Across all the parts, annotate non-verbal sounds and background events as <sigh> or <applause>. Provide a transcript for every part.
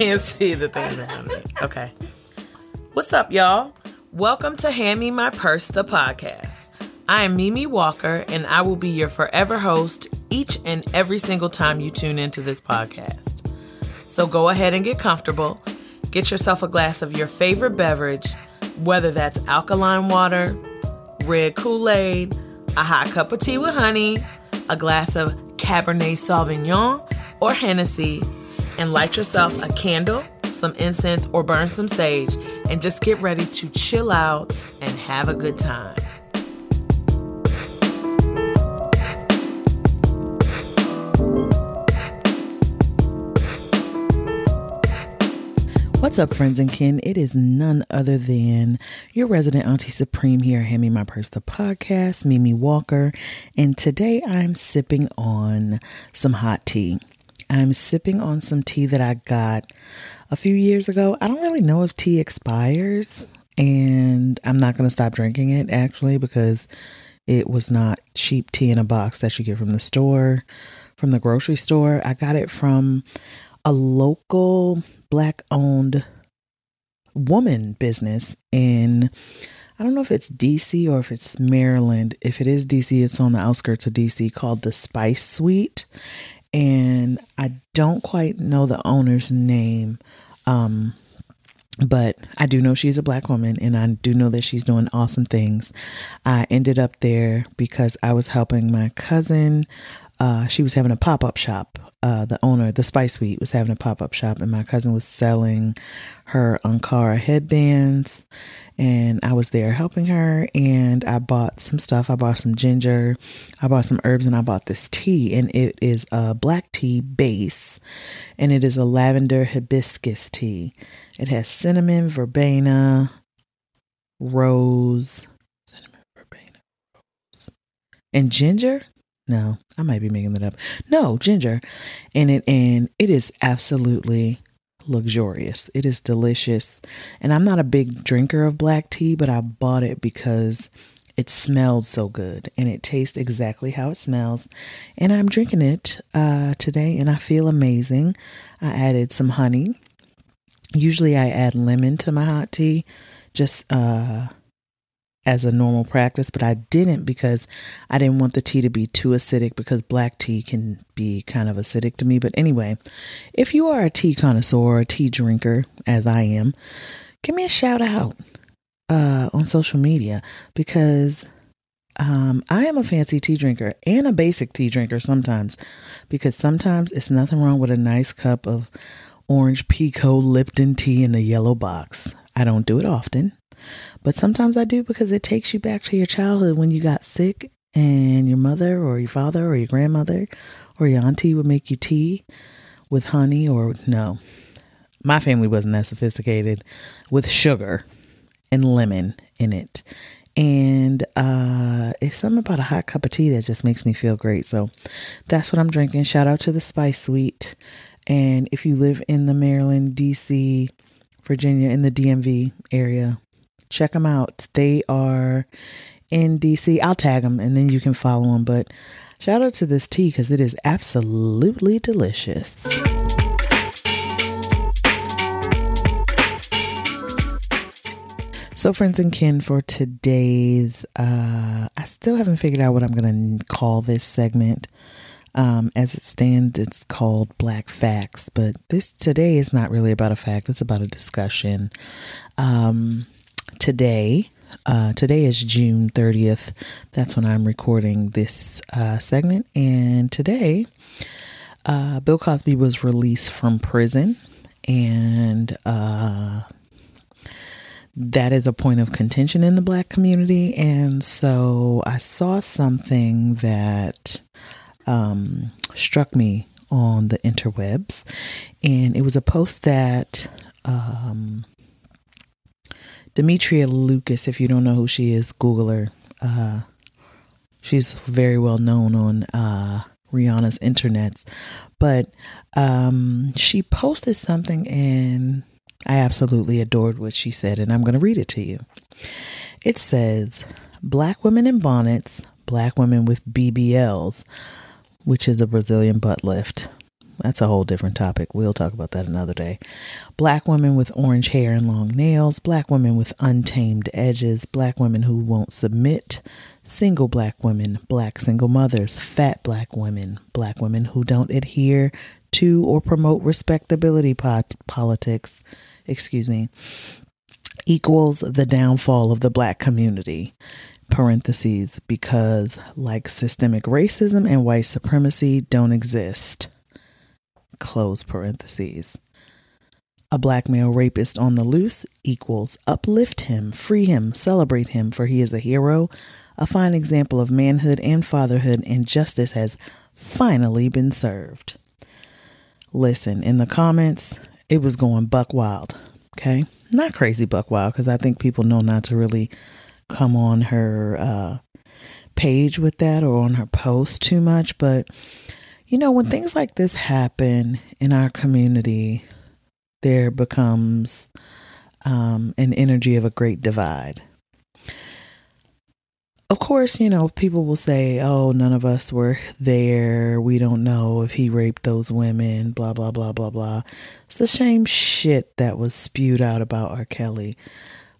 can't see the thing around me. Okay. What's up, y'all? Welcome to Hand Me My Purse, the podcast. I am Mimi Walker, and I will be your forever host each and every single time you tune into this podcast. So go ahead and get comfortable. Get yourself a glass of your favorite beverage, whether that's alkaline water, red Kool Aid, a hot cup of tea with honey, a glass of Cabernet Sauvignon, or Hennessy, and light yourself a candle, some incense, or burn some sage, and just get ready to chill out and have a good time. What's up, friends and kin? It is none other than your resident Auntie Supreme here, Hand Me My Purse, the podcast, Mimi Walker. And today I'm sipping on some hot tea. I'm sipping on some tea that I got a few years ago. I don't really know if tea expires, and I'm not going to stop drinking it actually because it was not cheap tea in a box that you get from the store, from the grocery store. I got it from a local black owned woman business in I don't know if it's DC or if it's Maryland. If it is DC, it's on the outskirts of DC called the Spice Suite. And I don't quite know the owner's name. Um, but I do know she's a black woman and I do know that she's doing awesome things. I ended up there because I was helping my cousin. Uh, she was having a pop up shop uh, the owner, the Spice Suite, was having a pop up shop, and my cousin was selling her Ankara headbands, and I was there helping her. And I bought some stuff. I bought some ginger, I bought some herbs, and I bought this tea. And it is a black tea base, and it is a lavender hibiscus tea. It has cinnamon, verbena, rose, cinnamon, verbena, rose, and ginger. No, I might be making that up. No, ginger. And it and it is absolutely luxurious. It is delicious. And I'm not a big drinker of black tea, but I bought it because it smelled so good and it tastes exactly how it smells. And I'm drinking it uh, today and I feel amazing. I added some honey. Usually I add lemon to my hot tea. Just uh as a normal practice, but I didn't because I didn't want the tea to be too acidic because black tea can be kind of acidic to me. But anyway, if you are a tea connoisseur or a tea drinker, as I am, give me a shout out uh, on social media because um, I am a fancy tea drinker and a basic tea drinker sometimes because sometimes it's nothing wrong with a nice cup of orange pekoe Lipton tea in a yellow box. I don't do it often but sometimes I do because it takes you back to your childhood when you got sick and your mother or your father or your grandmother or your auntie would make you tea with honey or no. My family wasn't that sophisticated with sugar and lemon in it. And uh, it's something about a hot cup of tea that just makes me feel great. So that's what I'm drinking. Shout out to the Spice Suite. And if you live in the Maryland, DC, Virginia, in the DMV area, check them out. They are in DC. I'll tag them and then you can follow them. But shout out to this tea because it is absolutely delicious. So, friends and kin, for today's, uh, I still haven't figured out what I'm going to call this segment. Um, as it stands, it's called Black Facts, but this today is not really about a fact, it's about a discussion. Um, today, uh, today is June 30th. That's when I'm recording this uh, segment. And today, uh, Bill Cosby was released from prison. And uh, that is a point of contention in the black community. And so I saw something that um, struck me on the interwebs. And it was a post that um, Demetria Lucas, if you don't know who she is, Google her. Uh, she's very well known on uh, Rihanna's internets. But um, she posted something and I absolutely adored what she said, and I'm going to read it to you. It says, Black women in bonnets, black women with BBLs, which is a Brazilian butt lift. That's a whole different topic. We'll talk about that another day. Black women with orange hair and long nails, black women with untamed edges, black women who won't submit, single black women, black single mothers, fat black women, black women who don't adhere to or promote respectability pot- politics, excuse me, equals the downfall of the black community. Parentheses, because like systemic racism and white supremacy don't exist. Close parentheses. A black male rapist on the loose equals uplift him, free him, celebrate him, for he is a hero, a fine example of manhood and fatherhood, and justice has finally been served. Listen, in the comments, it was going buck wild. Okay. Not crazy buck wild because I think people know not to really come on her uh, page with that or on her post too much. But, you know, when things like this happen in our community, there becomes um, an energy of a great divide of course, you know, people will say, oh, none of us were there. We don't know if he raped those women, blah, blah, blah, blah, blah. It's the same shit that was spewed out about R. Kelly.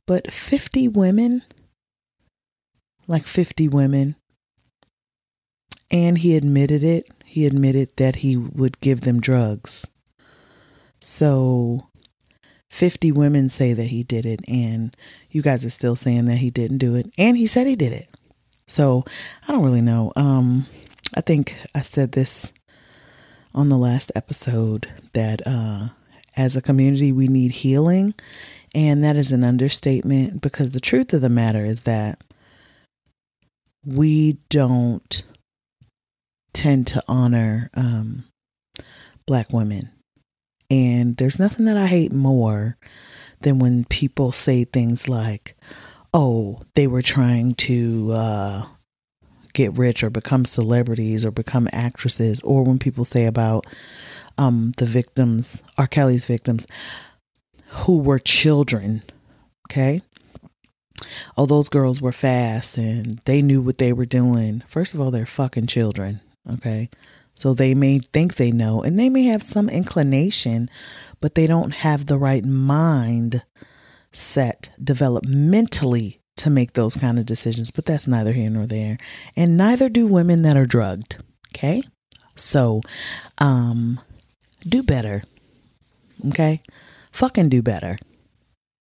But 50 women, like 50 women, and he admitted it. He admitted that he would give them drugs. So 50 women say that he did it, and you guys are still saying that he didn't do it. And he said he did it. So I don't really know. Um, I think I said this on the last episode that uh, as a community, we need healing. And that is an understatement because the truth of the matter is that we don't tend to honor um, black women. And there's nothing that I hate more than when people say things like, oh, they were trying to uh, get rich or become celebrities or become actresses, or when people say about um, the victims, R. Kelly's victims, who were children, okay? Oh, those girls were fast and they knew what they were doing. First of all, they're fucking children, okay? So they may think they know and they may have some inclination, but they don't have the right mind set developmentally to make those kind of decisions, but that's neither here nor there. And neither do women that are drugged. Okay? So, um do better. Okay? Fucking do better.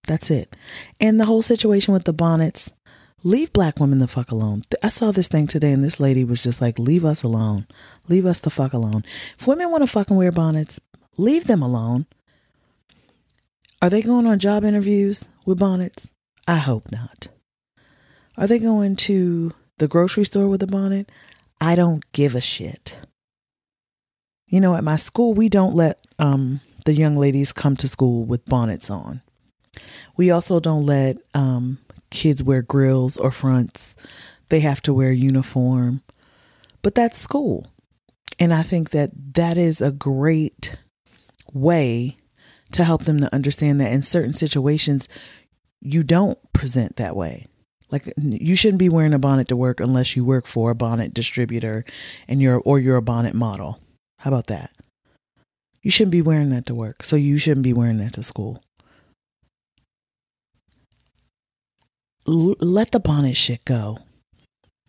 That's it. And the whole situation with the bonnets, leave black women the fuck alone. I saw this thing today and this lady was just like, leave us alone. Leave us the fuck alone. If women want to fucking wear bonnets, leave them alone. Are they going on job interviews with bonnets? I hope not. Are they going to the grocery store with a bonnet? I don't give a shit. You know, at my school, we don't let um, the young ladies come to school with bonnets on. We also don't let um, kids wear grills or fronts. They have to wear uniform. But that's school. And I think that that is a great way to help them to understand that in certain situations, you don't present that way. Like you shouldn't be wearing a bonnet to work unless you work for a bonnet distributor and you're or you're a bonnet model. How about that? You shouldn't be wearing that to work. So you shouldn't be wearing that to school. L- let the bonnet shit go.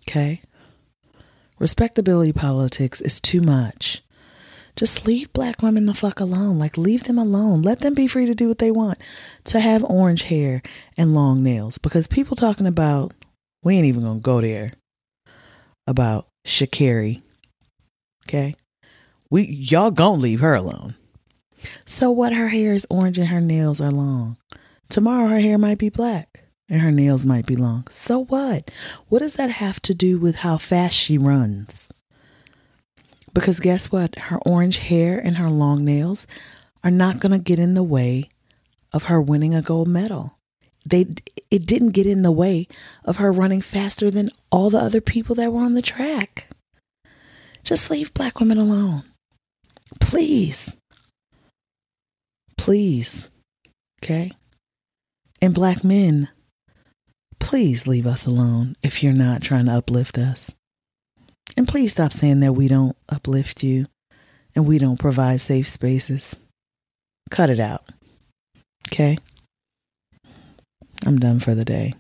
Okay? Respectability politics is too much. Just leave black women the fuck alone. Like, leave them alone. Let them be free to do what they want. To have orange hair and long nails. Because people talking about, we ain't even gonna go there, about Sha'Carri. Okay? We y'all gonna leave her alone. So what her hair is orange and her nails are long. Tomorrow her hair might be black and her nails might be long. So what? What does that have to do with how fast she runs? Because guess what? Her orange hair and her long nails are not going to get in the way of her winning a gold medal. They it didn't get in the way of her running faster than all the other people that were on the track. Just leave black women alone. Please. Please. Okay? And black men, please leave us alone if you're not trying to uplift us. And please stop saying that we don't uplift you and we don't provide safe spaces. Cut it out. Okay? I'm done for the day.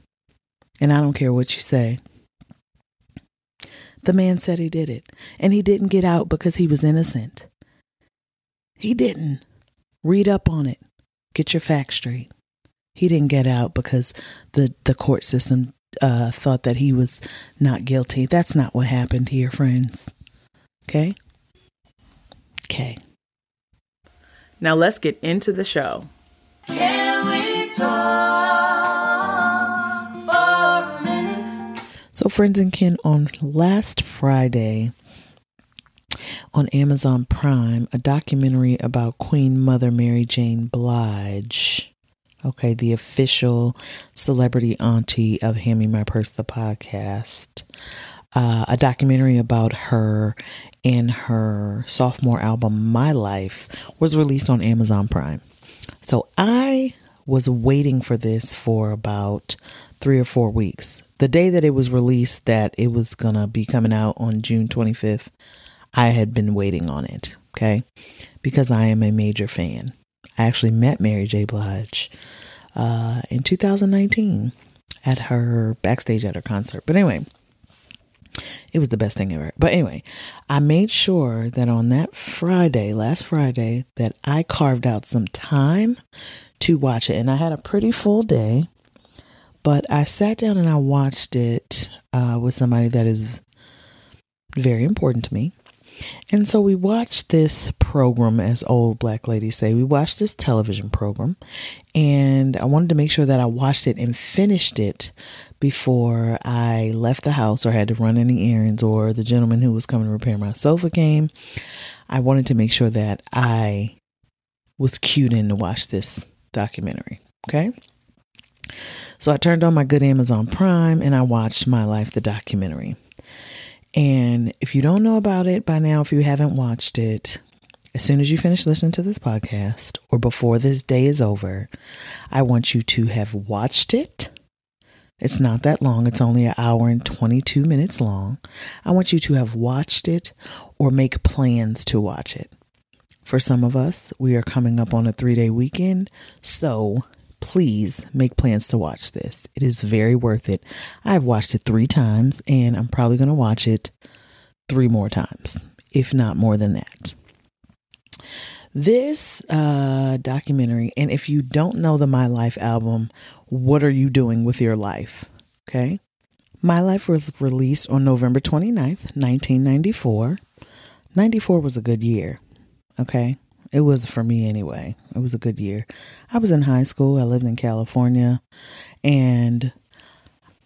And I don't care what you say. The man said he did it, and he didn't get out because he was innocent. He didn't. Read up on it. Get your facts straight. He didn't get out because the, the court system uh, thought that he was not guilty. That's not what happened here, friends. Okay? Okay. Now let's get into the show. So, friends and kin, on last Friday on Amazon Prime, a documentary about Queen Mother Mary Jane Blige Okay, the official celebrity auntie of Hand Me My Purse, the podcast. Uh, a documentary about her and her sophomore album, My Life, was released on Amazon Prime. So I was waiting for this for about three or four weeks. The day that it was released, that it was going to be coming out on June 25th, I had been waiting on it. Okay. Because I am a major fan. I actually met Mary J. Blige uh, in 2019 at her backstage at her concert. But anyway, it was the best thing ever. But anyway, I made sure that on that Friday, last Friday, that I carved out some time to watch it. And I had a pretty full day, but I sat down and I watched it uh, with somebody that is very important to me. And so we watched this program, as old black ladies say. We watched this television program, and I wanted to make sure that I watched it and finished it before I left the house or had to run any errands or the gentleman who was coming to repair my sofa came. I wanted to make sure that I was cued in to watch this documentary. Okay. So I turned on my good Amazon Prime and I watched My Life, the documentary. And if you don't know about it by now, if you haven't watched it, as soon as you finish listening to this podcast or before this day is over, I want you to have watched it. It's not that long, it's only an hour and 22 minutes long. I want you to have watched it or make plans to watch it. For some of us, we are coming up on a three day weekend, so please make plans to watch this. It is very worth it. I've watched it three times and I'm probably going to watch it three more times, if not more than that. This uh, documentary, and if you don't know the My Life album, what are you doing with your life? Okay. My Life was released on November 29th, 1994. 94 was a good year. Okay. It was for me anyway. It was a good year. I was in high school. I lived in California and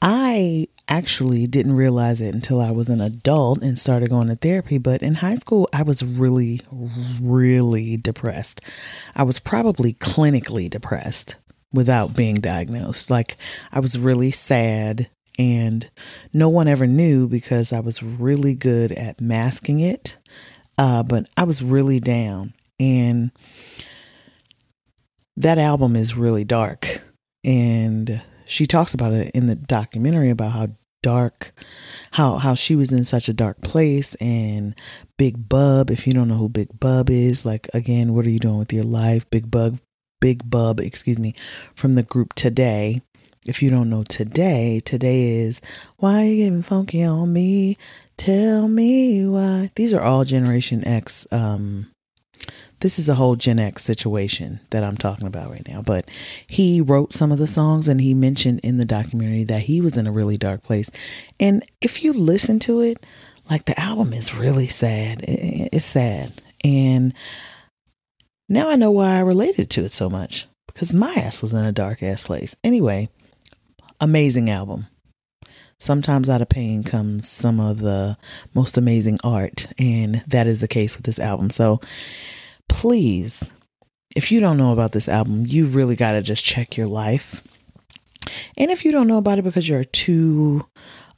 I actually didn't realize it until I was an adult and started going to therapy. But in high school, I was really, really depressed. I was probably clinically depressed without being diagnosed. Like, I was really sad, and no one ever knew because I was really good at masking it. Uh, but I was really down. And that album is really dark. And she talks about it in the documentary about how dark how how she was in such a dark place and Big Bub if you don't know who Big Bub is like again what are you doing with your life? Big Bug Big Bub excuse me from the group Today. If you don't know today today is why are you getting funky on me? Tell me why. These are all generation X um this is a whole Gen X situation that I'm talking about right now. But he wrote some of the songs and he mentioned in the documentary that he was in a really dark place. And if you listen to it, like the album is really sad. It's sad. And now I know why I related to it so much because my ass was in a dark ass place. Anyway, amazing album. Sometimes out of pain comes some of the most amazing art, and that is the case with this album. So, please, if you don't know about this album, you really got to just check your life. And if you don't know about it because you're too,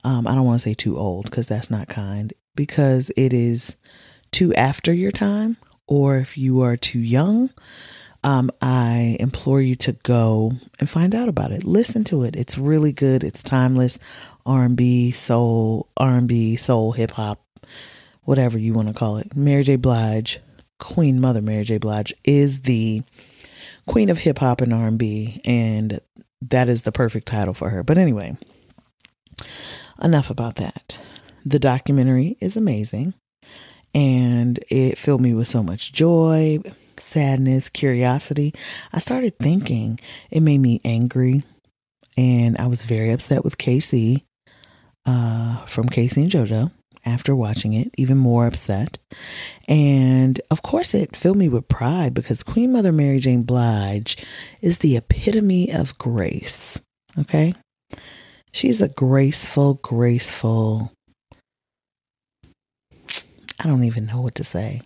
um, I don't want to say too old because that's not kind, because it is too after your time, or if you are too young, um, I implore you to go and find out about it. Listen to it. It's really good. It's timeless R&B, soul, R&B, soul, hip hop, whatever you want to call it. Mary J. Blige Queen Mother Mary J. Blige is the queen of hip hop and R&B and that is the perfect title for her. But anyway, enough about that. The documentary is amazing and it filled me with so much joy, sadness, curiosity. I started thinking, it made me angry and I was very upset with K-Ci uh, from K-Ci and JoJo after watching it, even more upset. And of course, it filled me with pride because Queen Mother Mary Jane Blige is the epitome of grace. Okay? She's a graceful, graceful. I don't even know what to say.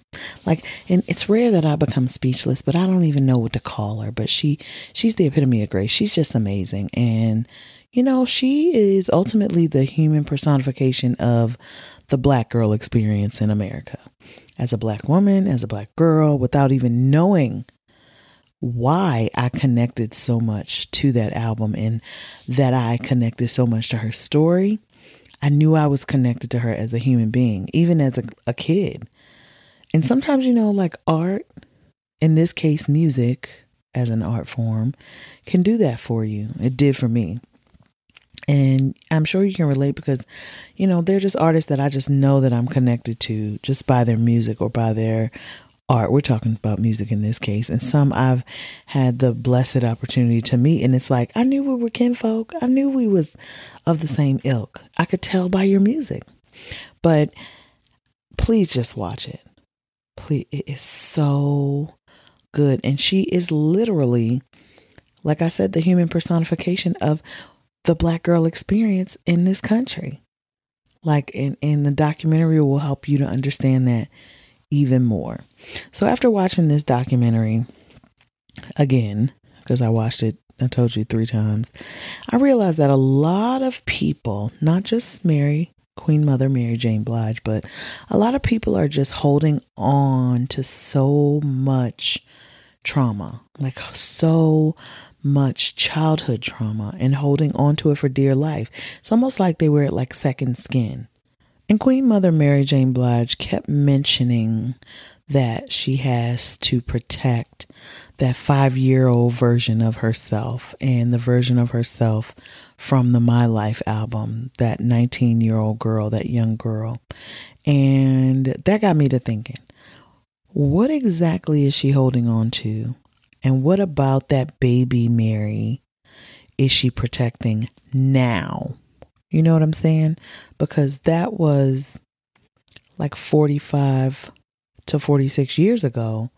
Like, and it's rare that I become speechless, but I don't even know what to call her. But she, she's the epitome of grace. She's just amazing. And, you know, she is ultimately the human personification of the black girl experience in America. As a black woman, as a black girl, without even knowing why I connected so much to that album and that I connected so much to her story, I knew I was connected to her as a human being, even as a, a kid. And sometimes, you know, like art, in this case, music as an art form, can do that for you. It did for me. And I'm sure you can relate because, you know, they're just artists that I just know that I'm connected to just by their music or by their art. We're talking about music in this case. And some I've had the blessed opportunity to meet. And it's like, I knew we were kinfolk. I knew we was of the same ilk. I could tell by your music. But please just watch it. Please, it is so good. And she is literally, like I said, the human personification of the black girl experience in this country. Like, in, in the documentary will help you to understand that even more. So, after watching this documentary again, because I watched it, I told you three times, I realized that a lot of people, not just Mary, Queen Mother Mary Jane Blige, but a lot of people are just holding on to so much trauma, like so much childhood trauma and holding on to it for dear life. It's almost like they wear it like second skin. And Queen Mother Mary Jane Blige kept mentioning that she has to protect that five year old version of herself and the version of herself from the My Life album, that 19 year old girl, that young girl. And that got me to thinking what exactly is she holding on to? And what about that baby Mary is she protecting now? You know what I'm saying? Because that was like 45 to 46 years ago.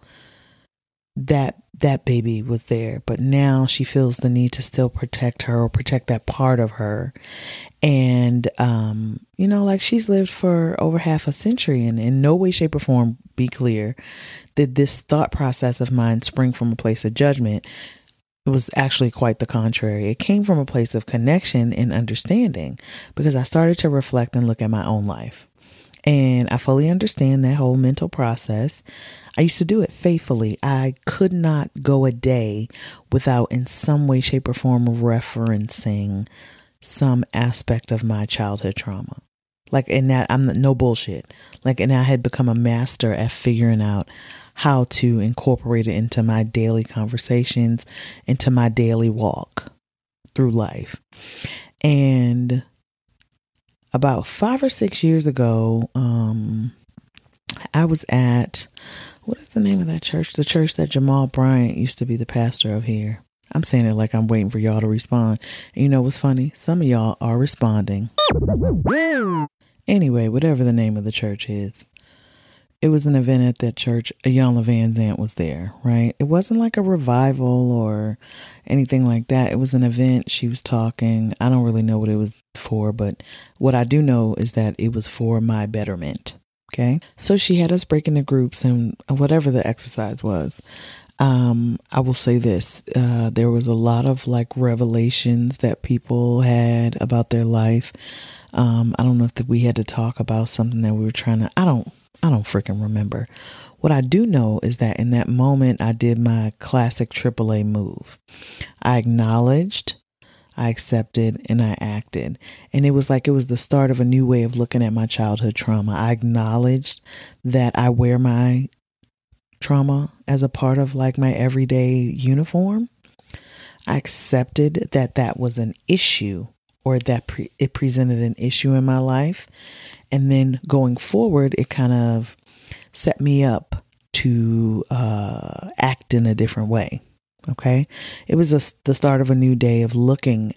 that that baby was there, but now she feels the need to still protect her or protect that part of her. And um, you know, like she's lived for over half a century and in no way, shape, or form, be clear, did this thought process of mine spring from a place of judgment. It was actually quite the contrary. It came from a place of connection and understanding because I started to reflect and look at my own life. And I fully understand that whole mental process. I used to do it faithfully. I could not go a day without, in some way, shape, or form, referencing some aspect of my childhood trauma. Like, in that, I'm no bullshit. Like, and I had become a master at figuring out how to incorporate it into my daily conversations, into my daily walk through life. And about five or six years ago, um, I was at what is the name of that church? The church that Jamal Bryant used to be the pastor of here. I'm saying it like I'm waiting for y'all to respond. And you know what's funny? Some of y'all are responding. Anyway, whatever the name of the church is, it was an event at that church. Iyanla Vanzant was there, right? It wasn't like a revival or anything like that. It was an event. She was talking. I don't really know what it was for, but what I do know is that it was for my betterment. Okay. So she had us break into groups and whatever the exercise was. Um, I will say this uh, there was a lot of like revelations that people had about their life. Um, I don't know if we had to talk about something that we were trying to, I don't, I don't freaking remember. What I do know is that in that moment, I did my classic AAA move. I acknowledged I accepted and I acted. And it was like it was the start of a new way of looking at my childhood trauma. I acknowledged that I wear my trauma as a part of like my everyday uniform. I accepted that that was an issue or that pre- it presented an issue in my life. And then going forward, it kind of set me up to uh, act in a different way. Okay. It was a, the start of a new day of looking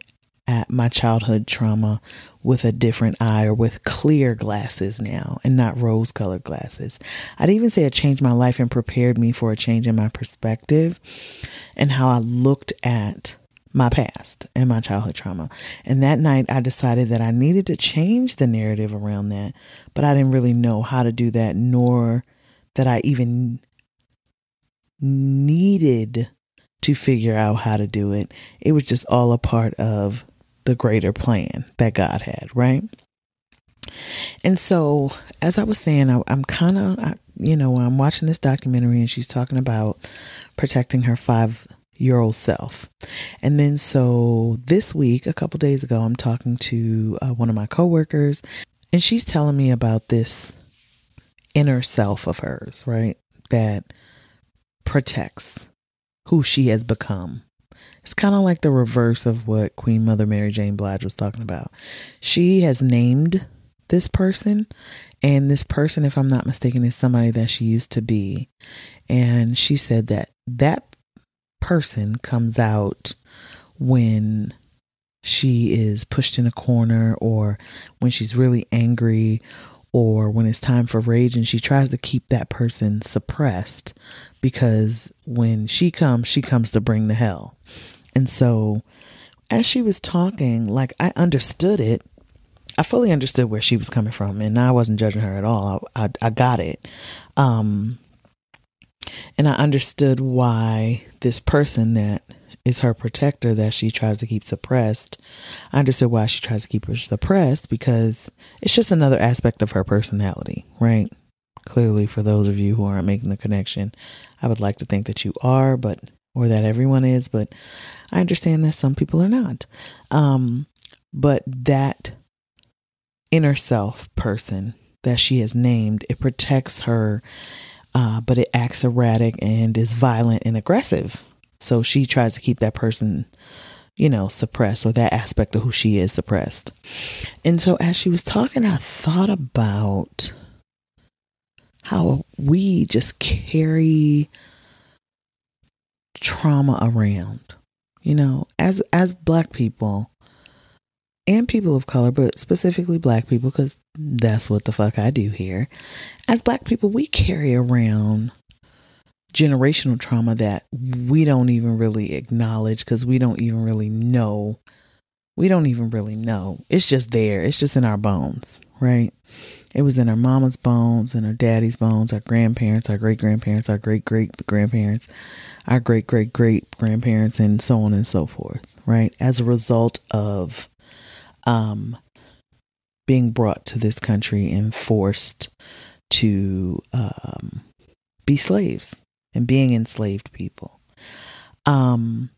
at my childhood trauma with a different eye or with clear glasses now and not rose colored glasses. I'd even say it changed my life and prepared me for a change in my perspective and how I looked at my past and my childhood trauma. And that night I decided that I needed to change the narrative around that, but I didn't really know how to do that, nor that I even needed to figure out how to do it. It was just all a part of the greater plan that God had, right? And so, as I was saying, I, am kind of, you know, I'm watching this documentary and she's talking about protecting her five year old self. And then, so this week, a couple days ago, I'm talking to uh, one of my coworkers and she's telling me about this inner self of hers, right? That protects who she has become. It's kind of like the reverse of what Queen Mother Mary Jane Blige was talking about. She has named this person, and this person, if I'm not mistaken, is somebody that she used to be. And she said that that person comes out when she is pushed in a corner or when she's really angry or when it's time for rage and she tries to keep that person suppressed because when she comes, she comes to bring the hell. And so as she was talking, like I understood it. I fully understood where she was coming from and I wasn't judging her at all. I, I, I got it. Um, and I understood why this person that is her protector that she tries to keep suppressed. I understood why she tries to keep her suppressed because it's just another aspect of her personality, right? Clearly, for those of you who aren't making the connection, I would like to think that you are, but or that everyone is, but I understand that some people are not. Um, but that inner self person that she has named, it protects her, uh, but it acts erratic and is violent and aggressive so she tries to keep that person, you know, suppressed or that aspect of who she is suppressed. And so as she was talking, I thought about how we just carry trauma around. You know, as as black people and people of color, but specifically black people cuz that's what the fuck I do here. As black people, we carry around generational trauma that we don't even really acknowledge because we don't even really know. We don't even really know. It's just there. It's just in our bones, right? It was in our mama's bones and our daddy's bones, our grandparents, our great grandparents, our great great grandparents, our great great great grandparents, and so on and so forth, right? As a result of um, being brought to this country and forced to um, be slaves and being enslaved people. Um,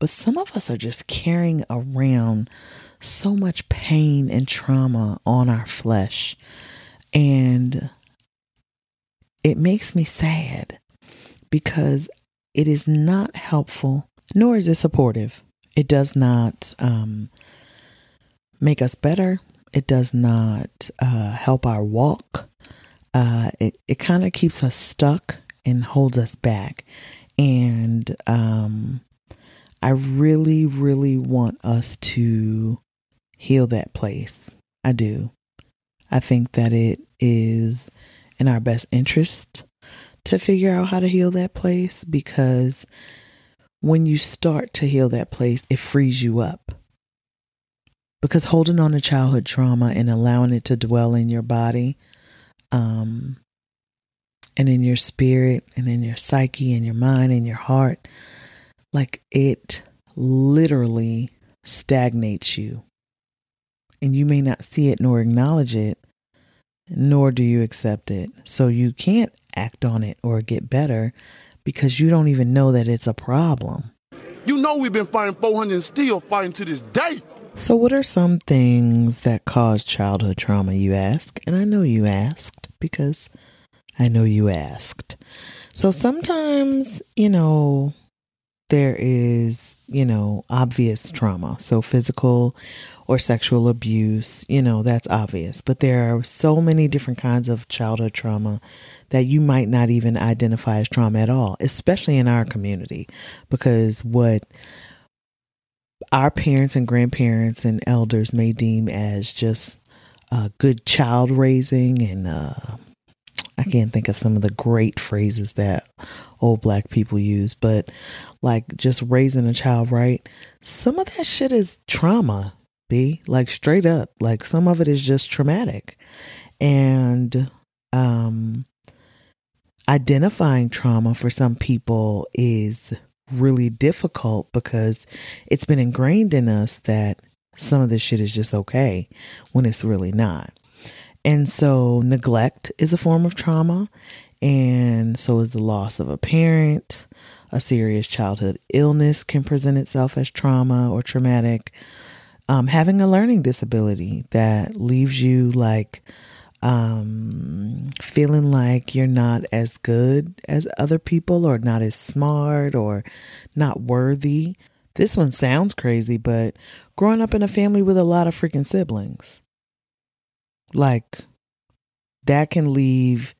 but some of us are just carrying around so much pain and trauma on our flesh. And it makes me sad because it is not helpful, nor is it supportive. It does not um, make us better. It does not uh, help our walk. Uh, it it kind of keeps us stuck and holds us back. And um, I really, really want us to heal that place. I do. I think that it is in our best interest to figure out how to heal that place because when you start to heal that place, it frees you up. Because holding on to childhood trauma and allowing it to dwell in your body um, and in your spirit and in your psyche and your mind and your heart, like it literally stagnates you. And you may not see it nor acknowledge it, nor do you accept it. So you can't act on it or get better because you don't even know that it's a problem. You know we've been fighting 400 and still fighting to this day. So, what are some things that cause childhood trauma, you ask? And I know you asked because I know you asked. So, sometimes, you know, there is, you know, obvious trauma. So, physical or sexual abuse, you know, that's obvious. But there are so many different kinds of childhood trauma that you might not even identify as trauma at all, especially in our community. Because what our parents and grandparents and elders may deem as just uh, good child raising and uh, I can't think of some of the great phrases that old black people use, but like just raising a child right, some of that shit is trauma, be Like straight up. Like some of it is just traumatic. And um identifying trauma for some people is really difficult because it's been ingrained in us that some of this shit is just okay when it's really not. And so neglect is a form of trauma, and so is the loss of a parent. A serious childhood illness can present itself as trauma or traumatic. Um, having a learning disability that leaves you like um, feeling like you're not as good as other people or not as smart or not worthy. This one sounds crazy, but growing up in a family with a lot of freaking siblings, like that can leave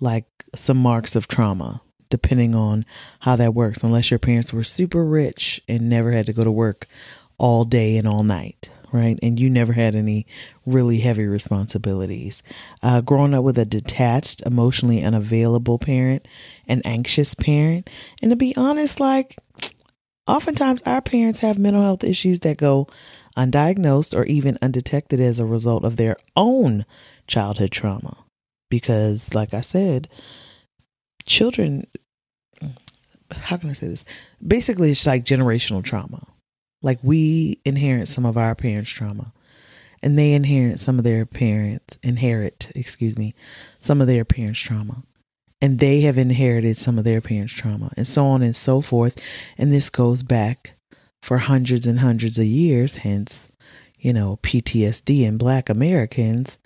like some marks of trauma depending on how that works, unless your parents were super rich and never had to go to work all day and all night right? And you never had any really heavy responsibilities. Uh, growing up with a detached, emotionally unavailable parent, an anxious parent, and to be honest, like oftentimes our parents have mental health issues that go undiagnosed or even undetected as a result of their own childhood trauma. Because, like I said, children, how can I say this? Basically, it's like generational trauma like we inherit some of our parents' trauma and they inherit some of their parents inherit, excuse me, some of their parents' trauma. And they have inherited some of their parents' trauma and so on and so forth. And this goes back for hundreds and hundreds of years, hence, you know, PTSD in black Americans.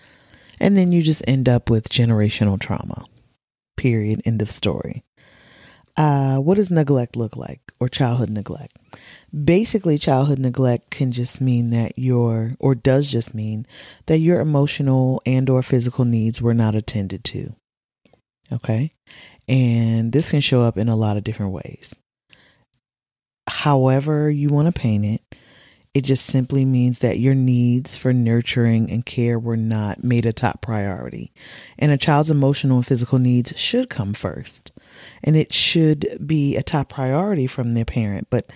And then you just end up with generational trauma. Period. End of story. Uh, what does neglect look like or childhood neglect? Basically, childhood neglect can just mean that your, or does just mean that your emotional and or physical needs were not attended to. Okay. And this can show up in a lot of different ways. However, you want to paint it, It just simply means that your needs for nurturing and care were not made a top priority. And a child's emotional and physical needs should come first. And it should be a top priority from their parent. But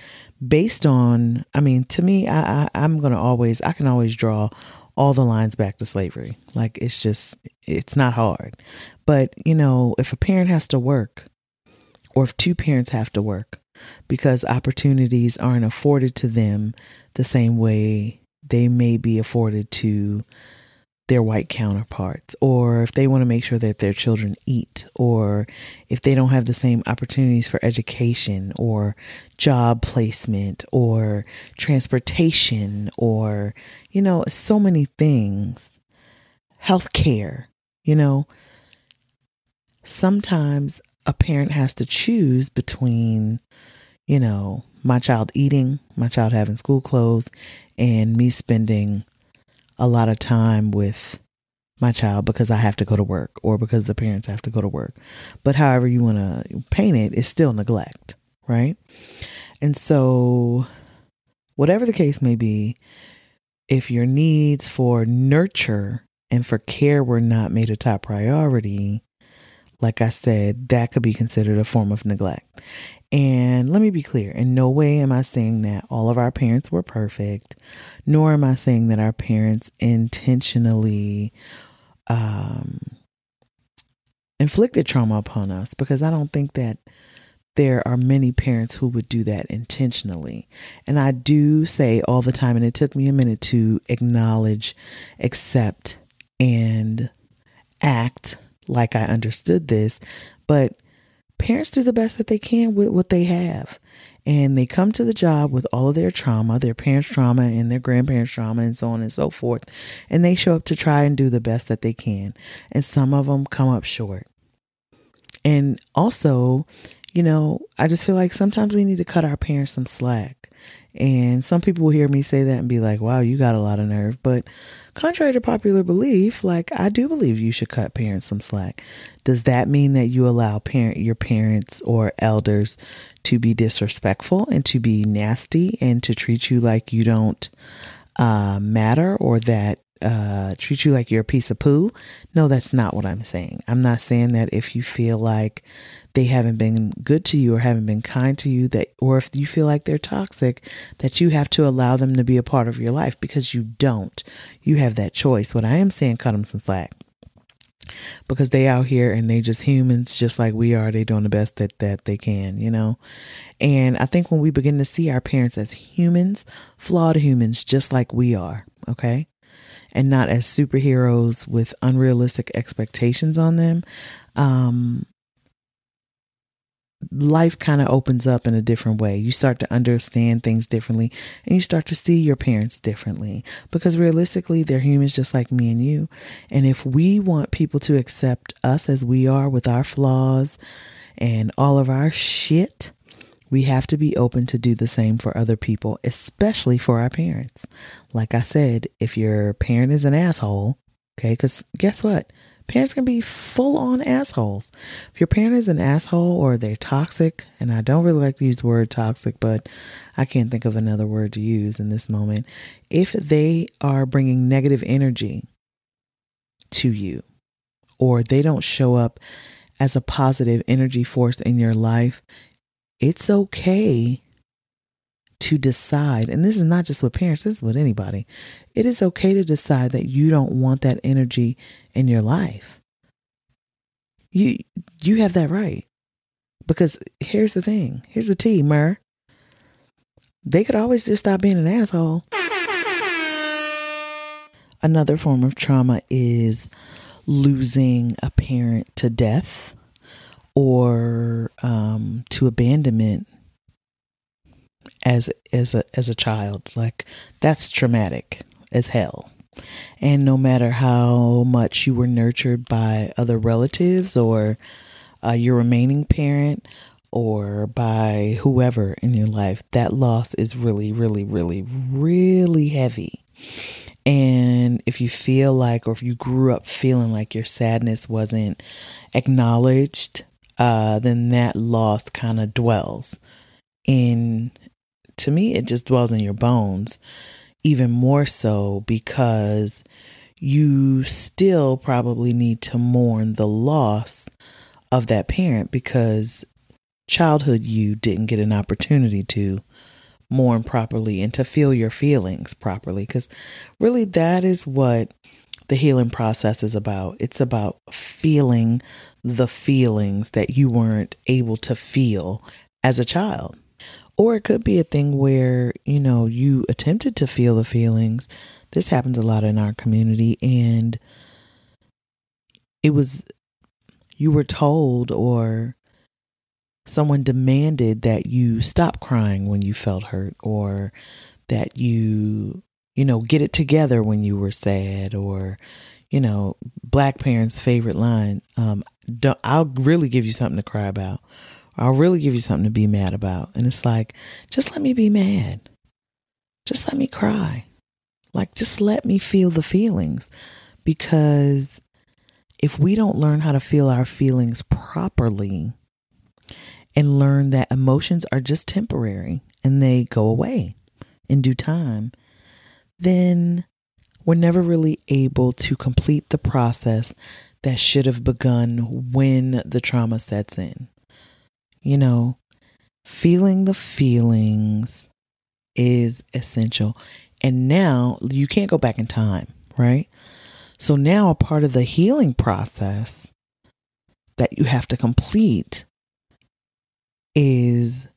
based on, I mean, to me, I, I, I'm to always, I can always draw all the lines back to slavery. Like it's just, it's not hard. But, you know, if a parent has to work, or if two parents have to work because opportunities aren't afforded to them the same way they may be afforded to their white counterparts, or if they want to make sure that their children eat, or if they don't have the same opportunities for education, or job placement, or transportation, or, you know, so many things, health care, you know, sometimes a parent has to choose between, you know, my child eating, my child having school clothes, and me spending a lot of time with my child because I have to go to work or because the parents have to go to work. But however you want to paint it, it's still neglect, right? And so, whatever the case may be, if your needs for nurture and for care were not made a top priority, like I said, that could be considered a form of neglect. And let me be clear in no way am I saying that all of our parents were perfect, nor am I saying that our parents intentionally um, inflicted trauma upon us, because I don't think that there are many parents who would do that intentionally. And I do say all the time, and it took me a minute to acknowledge, accept, and act like I understood this, but parents do the best that they can with what they have. And they come to the job with all of their trauma, their parents' trauma and their grandparents' trauma, and so on and so forth. And they show up to try and do the best that they can. And some of them come up short. And also, you know, I just feel like sometimes we need to cut our parents some slack. And some people will hear me say that and be like, wow, you got a lot of nerve. But contrary to popular belief, like I do believe you should cut parents some slack. Does that mean that you allow parent your parents or elders to be disrespectful and to be nasty and to treat you like you don't uh, matter or that uh, treat you like you're a piece of poo. No, that's not what I'm saying. I'm not saying that if you feel like they haven't been good to you or haven't been kind to you that or if you feel like they're toxic that you have to allow them to be a part of your life because you don't. You have that choice. What i am saying cut them some slack. Because they out here and they just humans just like we are. They doing the best that that they can you know? And i think when we begin to see our parents as humans flawed humans just like we are okay? And not as superheroes with unrealistic expectations on them um life kind of opens up in a different way. You start to understand things differently and you start to see your parents differently because realistically, they're humans just like me and you. And if we want people to accept us as we are with our flaws and all of our shit, we have to be open to do the same for other people, especially for our parents. Like I said, if your parent is an asshole, okay, because guess what? Parents can be full on assholes. If your parent is an asshole or they're toxic, and I don't really like to use the word toxic, but I can't think of another word to use in this moment. If they are bringing negative energy to you, or they don't show up as a positive energy force in your life, it's okay to decide, and this is not just with parents, this is with anybody. It is okay to decide that you don't want that energy in your life. You you have that right. Because here's the thing. Here's the T, Mer. They could always just stop being an asshole. Another form of trauma is losing a parent to death or um, to abandonment as as a as a child like that's traumatic as hell. And no matter how much you were nurtured by other relatives or uh, your remaining parent or by whoever in your life that loss is really really really really heavy. And if you feel like or if you grew up feeling like your sadness wasn't acknowledged uh, then that loss kind of dwells in to me, it just dwells in your bones, even more so because you still probably need to mourn the loss of that parent because childhood you didn't get an opportunity to mourn properly and to feel your feelings properly. Because really, that is what the healing process is about. It's about feeling the feelings that you weren't able to feel as a child. Or it could be a thing where, you know, you attempted to feel the feelings. This happens a lot in our community. And it was, you were told or someone demanded that you stop crying when you felt hurt or that you you know get it together when you were sad or you know black parents favorite line um i'll really give you something to cry about i'll really give you something to be mad about. And it's like just let me be mad. Just let me cry. Like just let me feel the feelings. Because if we don't learn how to feel our feelings properly and learn that emotions are just temporary and they go away in due time, then we're never really able to complete the process that should have begun when the trauma sets in. You know, feeling the feelings is essential. And now you can't go back in time, right? So now a part of the healing process that you have to complete is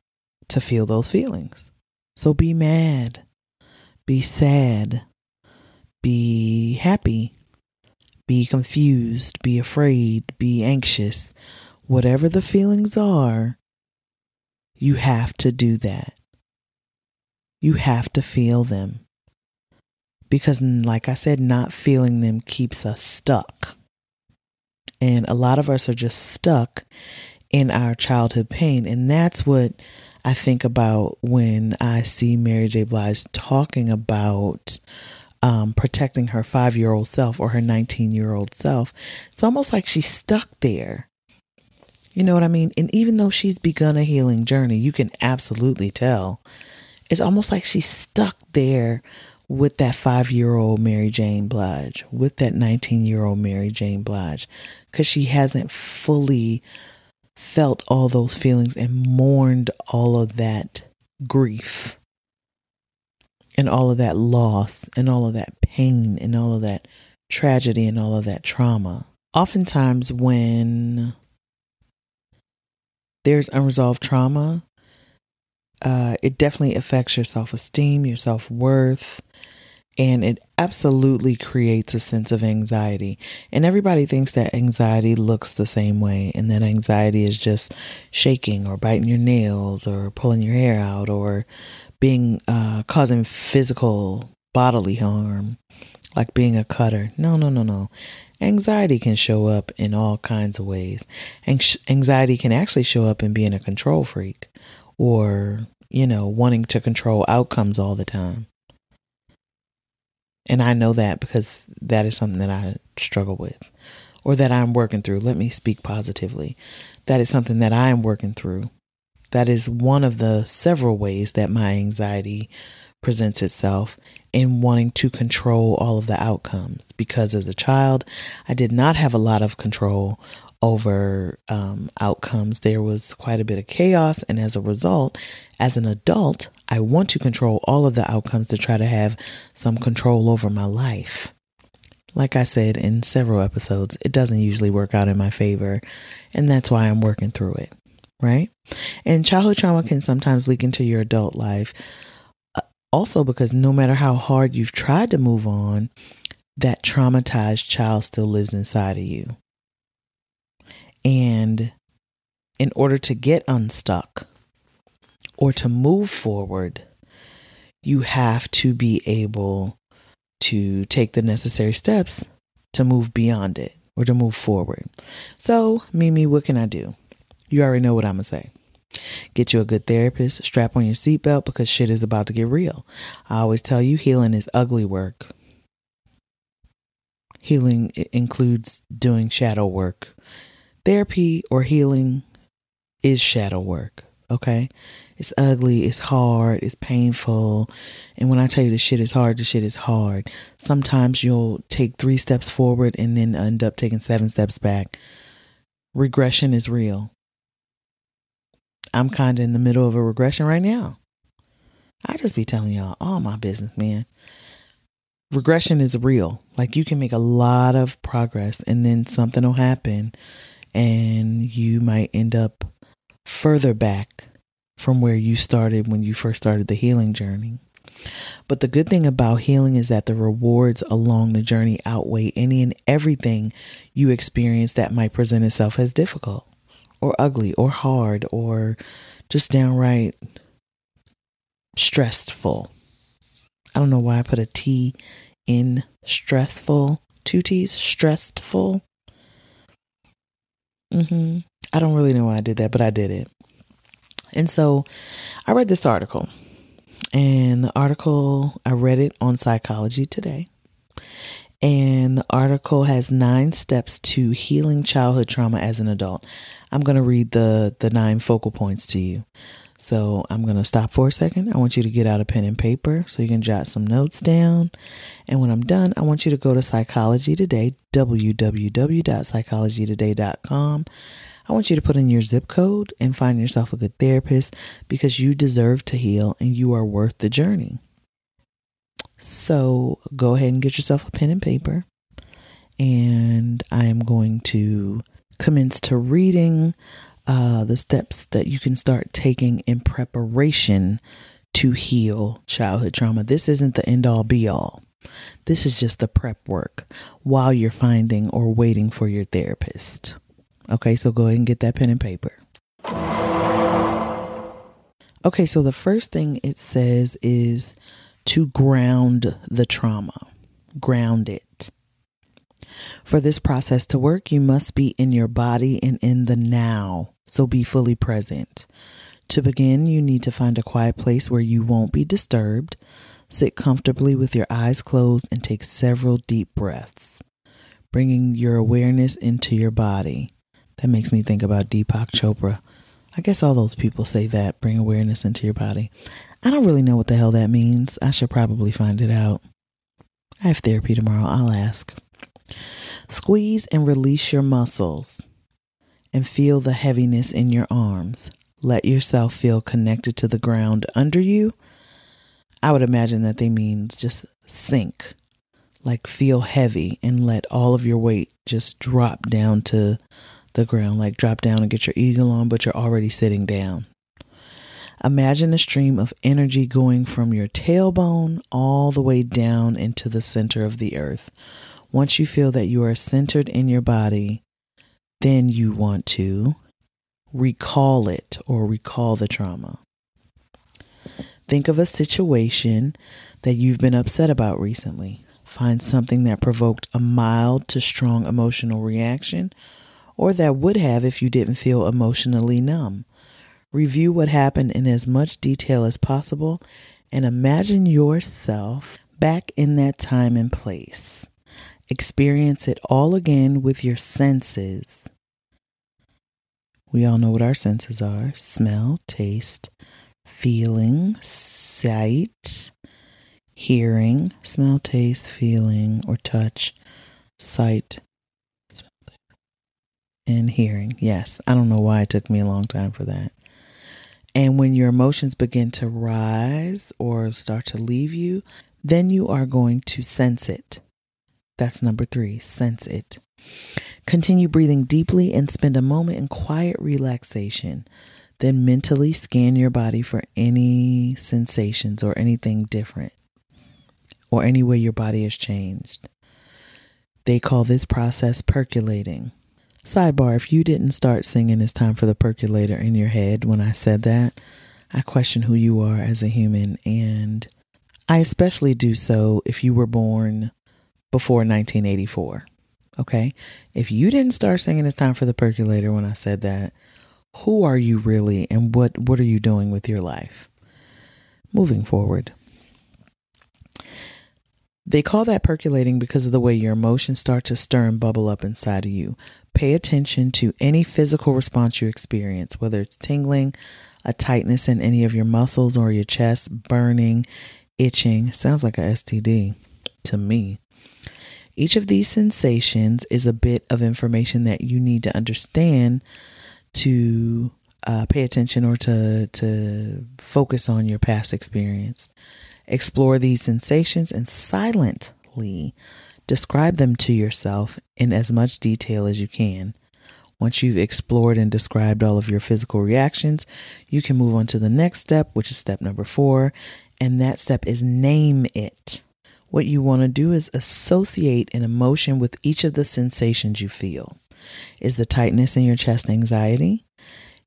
to feel those feelings. So be mad, be sad, be happy, be confused, be afraid, be anxious. Whatever the feelings are, you have to do that. You have to feel them. Because, like I said, not feeling them keeps us stuck. And a lot of us are just stuck in our childhood pain. And that's what I think about when I see Mary J. Blige talking about um, protecting her five year old self or her 19 year old self. It's almost like she's stuck there. You know what I mean? And even though she's begun a healing journey, you can absolutely tell. It's almost like she's stuck there with that five year old Mary Jane Blige, with that 19 year old Mary Jane Blige, because she hasn't fully felt all those feelings and mourned all of that grief and all of that loss and all of that pain and all of that tragedy and all of that trauma. Oftentimes, when there's unresolved trauma, uh, it definitely affects your self esteem, your self worth, and it absolutely creates a sense of anxiety. And everybody thinks that anxiety looks the same way, and that anxiety is just shaking or biting your nails or pulling your hair out or being uh, causing physical bodily harm, like being a cutter. No, no, no, no. Anxiety can show up in all kinds of ways. Anxiety can actually show up in being a control freak or, you know, wanting to control outcomes all the time. And I know that because that is something that I struggle with or that I'm working through. Let me speak positively. That is something that I am working through. That is one of the several ways that my anxiety presents itself in wanting to control all of the outcomes. Because as a child, I did not have a lot of control over um, outcomes. There was quite a bit of chaos. And as a result, as an adult, I want to control all of the outcomes to try to have some control over my life. Like I said in several episodes, it doesn't usually work out in my favor. And that's why I'm working through it. Right. And childhood trauma can sometimes leak into your adult life. Also, because no matter how hard you've tried to move on, that traumatized child still lives inside of you. And in order to get unstuck or to move forward, you have to be able to take the necessary steps to move beyond it or to move forward. So, Mimi, what can I do? You already know what I'm going to say. Get you a good therapist, strap on your seatbelt because shit is about to get real. I always tell you healing is ugly work. Healing includes doing shadow work Therapy or healing is shadow work. Okay. It's ugly, it's hard, it's painful. And when I tell you the shit is hard, the shit is hard. Sometimes you'll take three steps forward and then end up taking seven steps back. Regression is real. I'm kind of in the middle of a regression right now. I just be telling y'all all my business, man. Regression is real. Like you can make a lot of progress and then something will happen and you might end up further back from where you started when you first started the healing journey. But the good thing about healing is that the rewards along the journey outweigh any and everything you experience that might present itself as difficult or ugly or hard or just downright stressful. I don't know why I put a T in stressful. Two T's, stressful. Mm-hmm. I don't really know why I did that, but I did it. And so I read this article, and the article, I read it on Psychology Today. And the article has nine steps to healing childhood trauma as an adult. I'm going to read the, the nine focal points to you. So I'm going to stop for a second. I want you to get out a pen and paper so you can jot some notes down. And when I'm done, I want you to go to Psychology Today, www.psychologytoday.com. I want you to put in your zip code and find yourself a good therapist because you deserve to heal and you are worth the journey. So go ahead and get yourself a pen and paper. And I am going to commence to reading uh, the steps that you can start taking in preparation to heal childhood trauma. This isn't the end all be all. This is just the prep work while you're finding or waiting for your therapist. Okay, so go ahead and get that pen and paper. Okay, so the first thing it says is to ground the trauma, ground it. For this process to work, you must be in your body and in the now so be fully present. To begin, you need to find a quiet place where you won't be disturbed. Sit comfortably with your eyes closed and take several deep breaths, bringing your awareness into your body. That makes me think about Deepak Chopra. I guess all those people say that, bring awareness into your body. I don't really know what the hell that means. I should probably find it out. I have therapy tomorrow. I'll ask. Squeeze and release your muscles and feel the heaviness in your arms. Let yourself feel connected to the ground under you. I would imagine that they mean just sink, like feel heavy and let all of your weight just drop down to the ground, like drop down and get your eagle on, but you're already sitting down. Imagine a stream of energy going from your tailbone all the way down into the center of the earth. Once you feel that you are centered in your body, then you want to recall it or recall the trauma. Think of a situation that you've been upset about recently. Find something that provoked a mild to strong emotional reaction or that would have if you didn't feel emotionally numb. Review what happened in as much detail as possible and imagine yourself back in that time and place. Experience it all again with your senses we all know what our senses are smell, taste, feeling, sight, hearing, smell, taste, feeling, or touch, sight, and hearing. Yes, I don't know why it took me a long time for that. And when your emotions begin to rise or start to leave you, then you are going to sense it. That's number three, sense it. Continue breathing deeply and spend a moment in quiet relaxation. Then mentally scan your body for any sensations or anything different or any way your body has changed. They call this process percolating. Sidebar if you didn't start singing It's Time for the Percolator in your head when I said that, I question who you are as a human, and I especially do so if you were born before 1984. Okay. If you didn't start singing it's time for the percolator when I said that, who are you really and what, what are you doing with your life? Moving forward. They call that percolating because of the way your emotions start to stir and bubble up inside of you. Pay attention to any physical response you experience, whether it's tingling, a tightness in any of your muscles or your chest, burning, itching. Sounds like a STD to me. Each of these sensations is a bit of information that you need to understand to uh, pay attention or to to focus on your past experience. Explore these sensations and silently describe them to yourself in as much detail as you can. Once you've explored and described all of your physical reactions, you can move on to the next step, which is step number four. And that step is name it. What you want to do is associate an emotion with each of the sensations you feel. Is the tightness in your chest anxiety?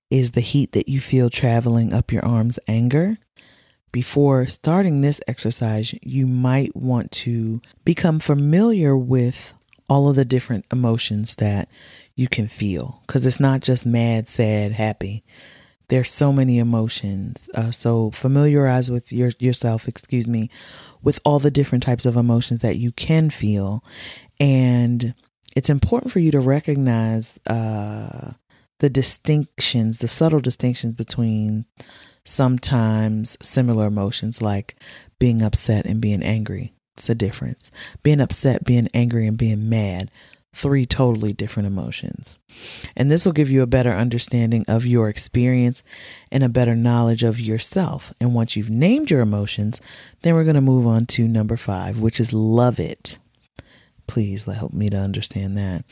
Is the heat that you feel traveling up your arms anger? Before starting this exercise, you might want to become familiar with all of the different emotions that you can feel because it's not just mad, sad, happy. There's so many emotions. Uh, so familiarize with your yourself, excuse me, with all the different types of emotions that you can feel, and it's important for you to recognize uh, the distinctions, the subtle distinctions between sometimes similar emotions like being upset and being angry. It's a difference. Being upset, being angry, and being mad three totally different emotions. And this will give you a better understanding of your experience and a better knowledge of yourself. And once you've named your emotions, then we're going to move on to number five, which is love it. Please help me to understand that.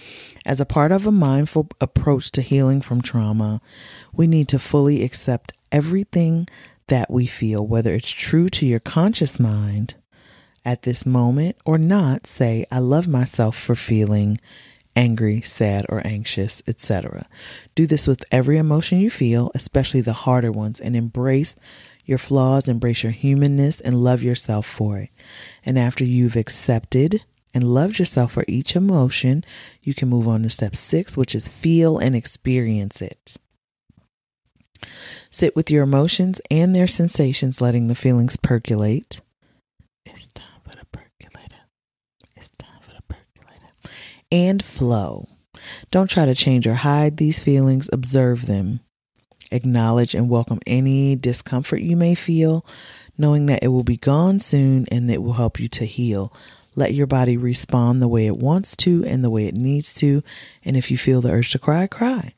As a part of a mindful approach to healing from trauma, we need to fully accept everything that we feel, whether it's true to your conscious mind at this moment or not say, I love myself for feeling angry, sad, or anxious, etc. Do this with every emotion you feel, especially the harder ones, and embrace your flaws, embrace your humanness, and love yourself for it. And after you've accepted and loved yourself for each emotion, you can move on to step six, which is feel and experience it. Sit with your emotions and their sensations, letting the feelings percolate. It's time for the percolator. It's time for the percolator. and flow. Don't try to change or hide these feelings, observe them. Acknowledge and welcome any discomfort you may feel, knowing that it will be gone soon and it will help you to heal. Let your body respond the way it wants to and the way it needs to. And if you feel the urge to cry, cry.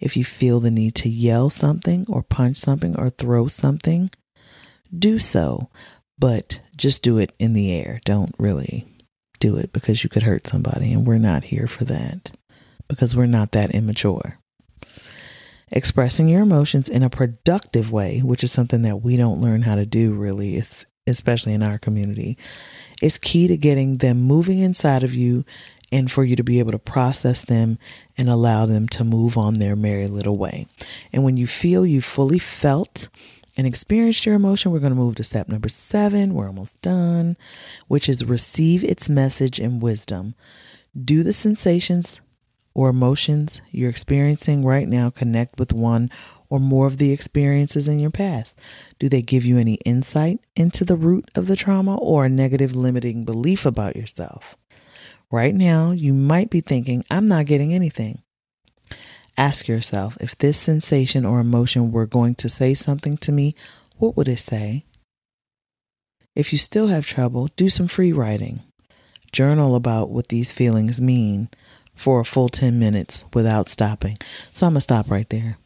If you feel the need to yell something or punch something or throw something, do so. But just do it in the air. Don't really do it because you could hurt somebody, and we're not here for that because we're not that immature. Expressing your emotions in a productive way, which is something that we don't learn how to do really, especially in our community, is key to getting them moving inside of you and for you to be able to process them and allow them to move on their merry little way. And when you feel you fully felt and experienced your emotion, we're going to move to step number seven. We're almost done, which is receive its message and wisdom. Do the sensations or emotions you're experiencing right now connect with one or more of the experiences in your past? Do they give you any insight into the root of the trauma or a negative limiting belief about yourself? Right now, you might be thinking, I'm not getting anything. Ask yourself if this sensation or emotion were going to say something to me, what would it say? If you still have trouble, do some free writing. Journal about what these feelings mean for a full 10 minutes without stopping. So I'm going to stop right there.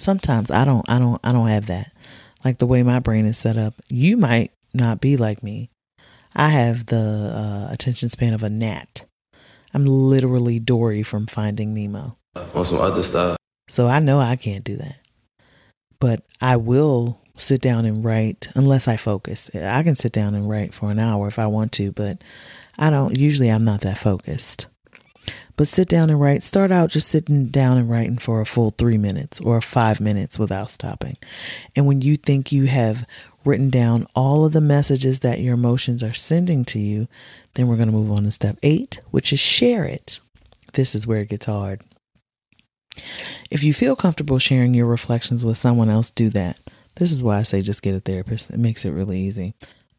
Sometimes I don't I don't I don't have that. Like the way my brain is set up. You might not be like me. I have the uh, attention span of a gnat. I'm literally Dory from Finding Nemo on some other stuff. So I know I can't do that. But I will sit down and write unless I focus. I can sit down and write for an hour if I want to, but I don't usually I'm not that focused. But sit down and write. Start out just sitting down and writing for a full 3 minutes or 5 minutes without stopping. And when you think you have written down all of the messages that your emotions are sending to you, then we're going to move on to step 8, which is share it. This is where it gets hard. If you feel comfortable sharing your reflections with someone else, do that. This is why I say just get a therapist. It makes it really easy.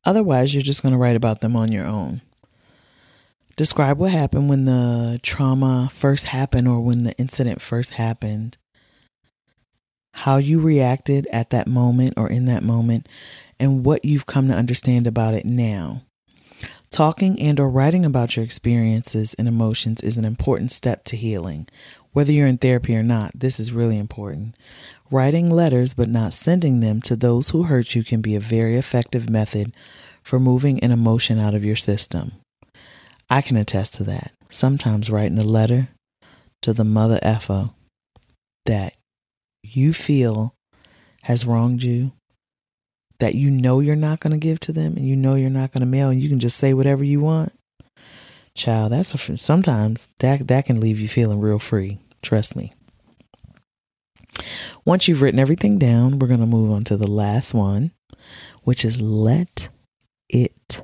Otherwise, you're just going to write about them on your own. Describe what happened when the trauma first happened or when the incident first happened. how you reacted at that moment or in that moment, and what you've come to understand about it now. Talking and or writing about your experiences and emotions is an important step to healing. Whether you're in therapy or not, this is really important. Writing letters but not sending them to those who hurt you can be a very effective method for moving an emotion out of your system. I can attest to that. Sometimes writing a letter to the mother effer that you feel has wronged you, that you know you're not going to give to them and you know you're not going to mail and you can just say whatever you want. Child, that's a, sometimes that that can leave you feeling real free. Trust me. Once you've written everything down, we're going to move on to the last one, which is let it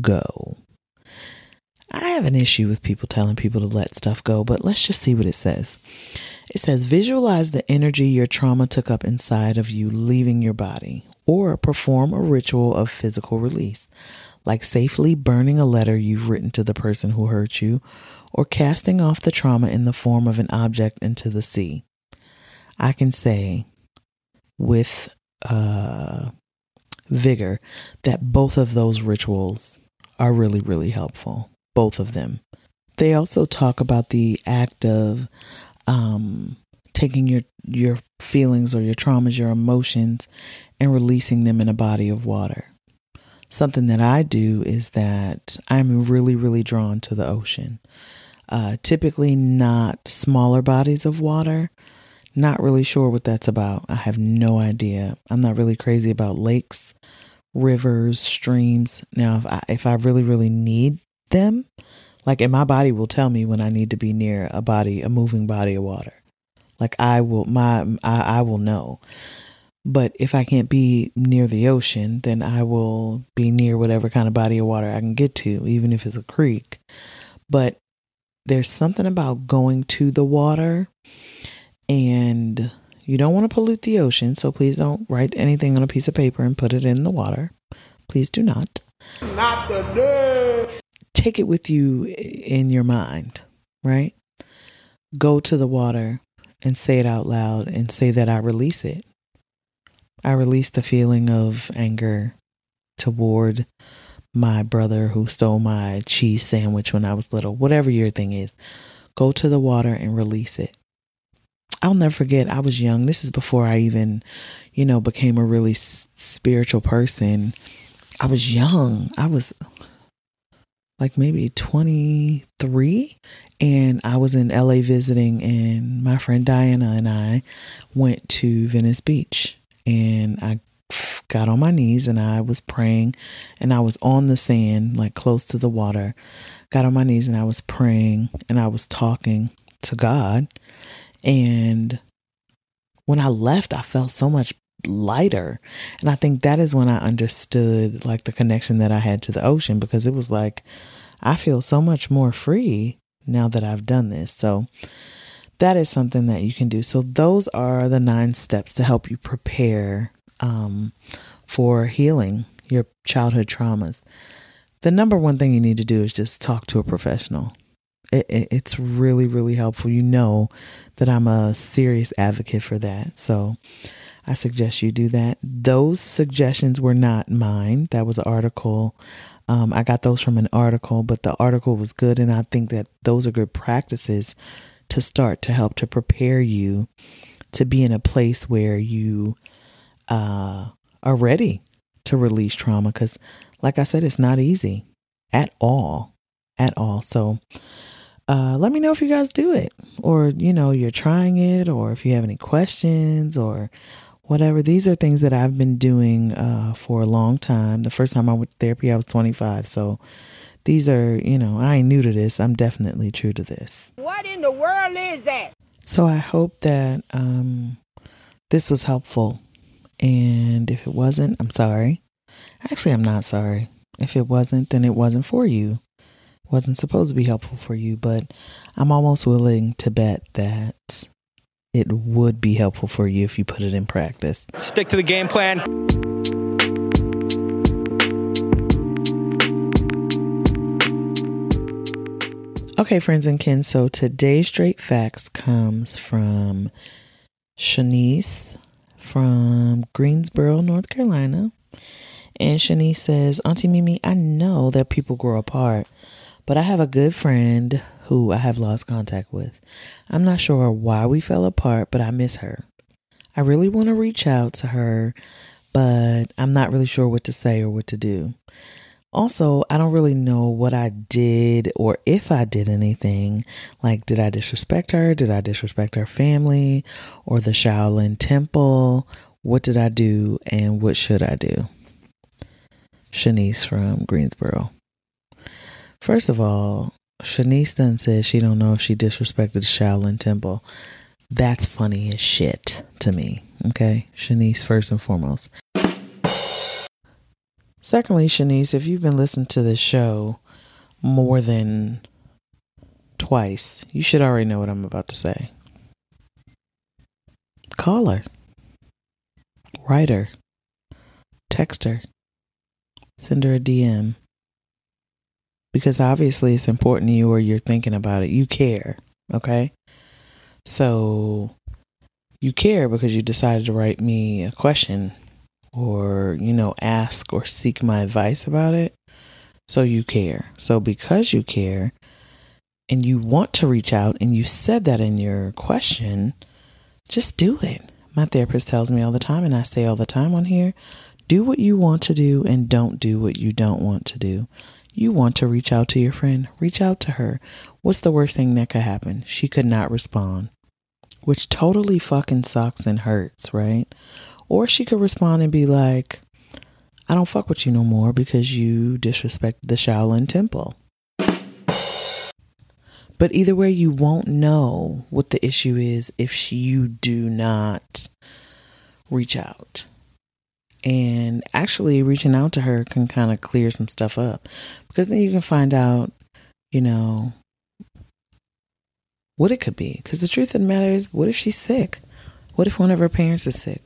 go. I have an issue with people telling people to let stuff go, but let's just see what it says. It says visualize the energy your trauma took up inside of you leaving your body, or perform a ritual of physical release, like safely burning a letter you've written to the person who hurt you, or casting off the trauma in the form of an object into the sea. I can say with uh, vigor that both of those rituals are really, really helpful both of them. They also talk about the act of um, taking your your feelings or your traumas, your emotions, and releasing them in a body of water. Something that I do is that I'm really, really drawn to the ocean. Uh, typically, not smaller bodies of water. Not really sure what that's about. I have no idea. I'm not really crazy about lakes, rivers, streams. Now, if I if I really, really need them, like, and my body will tell me when I need to be near a body, a moving body of water. Like, I will, my, I, I will know. But if I can't be near the ocean, then I will be near whatever kind of body of water I can get to, even if it's a creek. But there's something about going to the water and you don't want to pollute the ocean. So please don't write anything on a piece of paper and put it in the water. Please do not. Not the nerve take it with you in your mind, right? Go to the water and say it out loud and say that I release it. I release the feeling of anger toward my brother who stole my cheese sandwich when I was little, whatever your thing is. Go to the water and release it. I'll never forget, I was young. This is before I even, you know, became a really spiritual person. I was young. I was like maybe 23 and I was in LA visiting and my friend Diana and I went to Venice Beach and I got on my knees and I was praying and I was on the sand like close to the water. Got on my knees and I was praying and I was talking to God and when I left I felt so much lighter and I think that is when I understood like the connection that I had to the ocean because it was like I feel so much more free now that I've done this. So that is something that you can do. So those are the nine steps to help you prepare um, for healing your childhood traumas. The number one thing you need to do is just talk to a professional. It, it, it's really, really helpful. You know that I'm a serious advocate for that. So I suggest you do that. Those suggestions were not mine. That was an article um, I got those from an article, but the article was good, and I think that those are good practices to start to help to prepare you to be in a place where you uh, are ready to release trauma. Because, like I said, it's not easy at all, at all. So, uh, let me know if you guys do it, or you know, you're trying it, or if you have any questions, or whatever. These are things that I've been doing uh, for a long time. The first time I went to therapy, I was 25. So these are, you know, I ain't new to this. I'm definitely true to this. What in the world is that? So I hope that um, this was helpful. And if it wasn't, I'm sorry. Actually, I'm not sorry. If it wasn't, then it wasn't for you. It wasn't supposed to be helpful for you, but I'm almost willing to bet that it would be helpful for you if you put it in practice. Stick to the game plan. Okay, friends and kin, so today's straight facts comes from Shanice from Greensboro, North Carolina. And Shanice says, Auntie Mimi, I know that people grow apart, but I have a good friend who I have lost contact with. I'm not sure why we fell apart, but I miss her. I really want to reach out to her, but I'm not really sure what to say or what to do. Also, I don't really know what I did or if I did anything. Like, did I disrespect her? Did I disrespect her family or the Shaolin Temple? What did I do and what should I do? Shanice from Greensboro. First of all, Shanice then says she don't know if she disrespected Shaolin Temple. That's funny as shit to me. Okay, Shanice, first and foremost. Secondly, Shanice, if you've been listening to this show more than twice, you should already know what I'm about to say. Call her, write her, text her, send her a DM. Because obviously it's important to you or you're thinking about it. You care, okay? So you care because you decided to write me a question or, you know, ask or seek my advice about it. So you care. So because you care and you want to reach out and you said that in your question, just do it. My therapist tells me all the time, and I say all the time on here do what you want to do and don't do what you don't want to do. You want to reach out to your friend, reach out to her. What's the worst thing that could happen? She could not respond, which totally fucking sucks and hurts, right? Or she could respond and be like, I don't fuck with you no more because you disrespect the Shaolin Temple. But either way, you won't know what the issue is if you do not reach out. And actually, reaching out to her can kind of clear some stuff up because then you can find out, you know, what it could be. Because the truth of the matter is, what if she's sick? What if one of her parents is sick?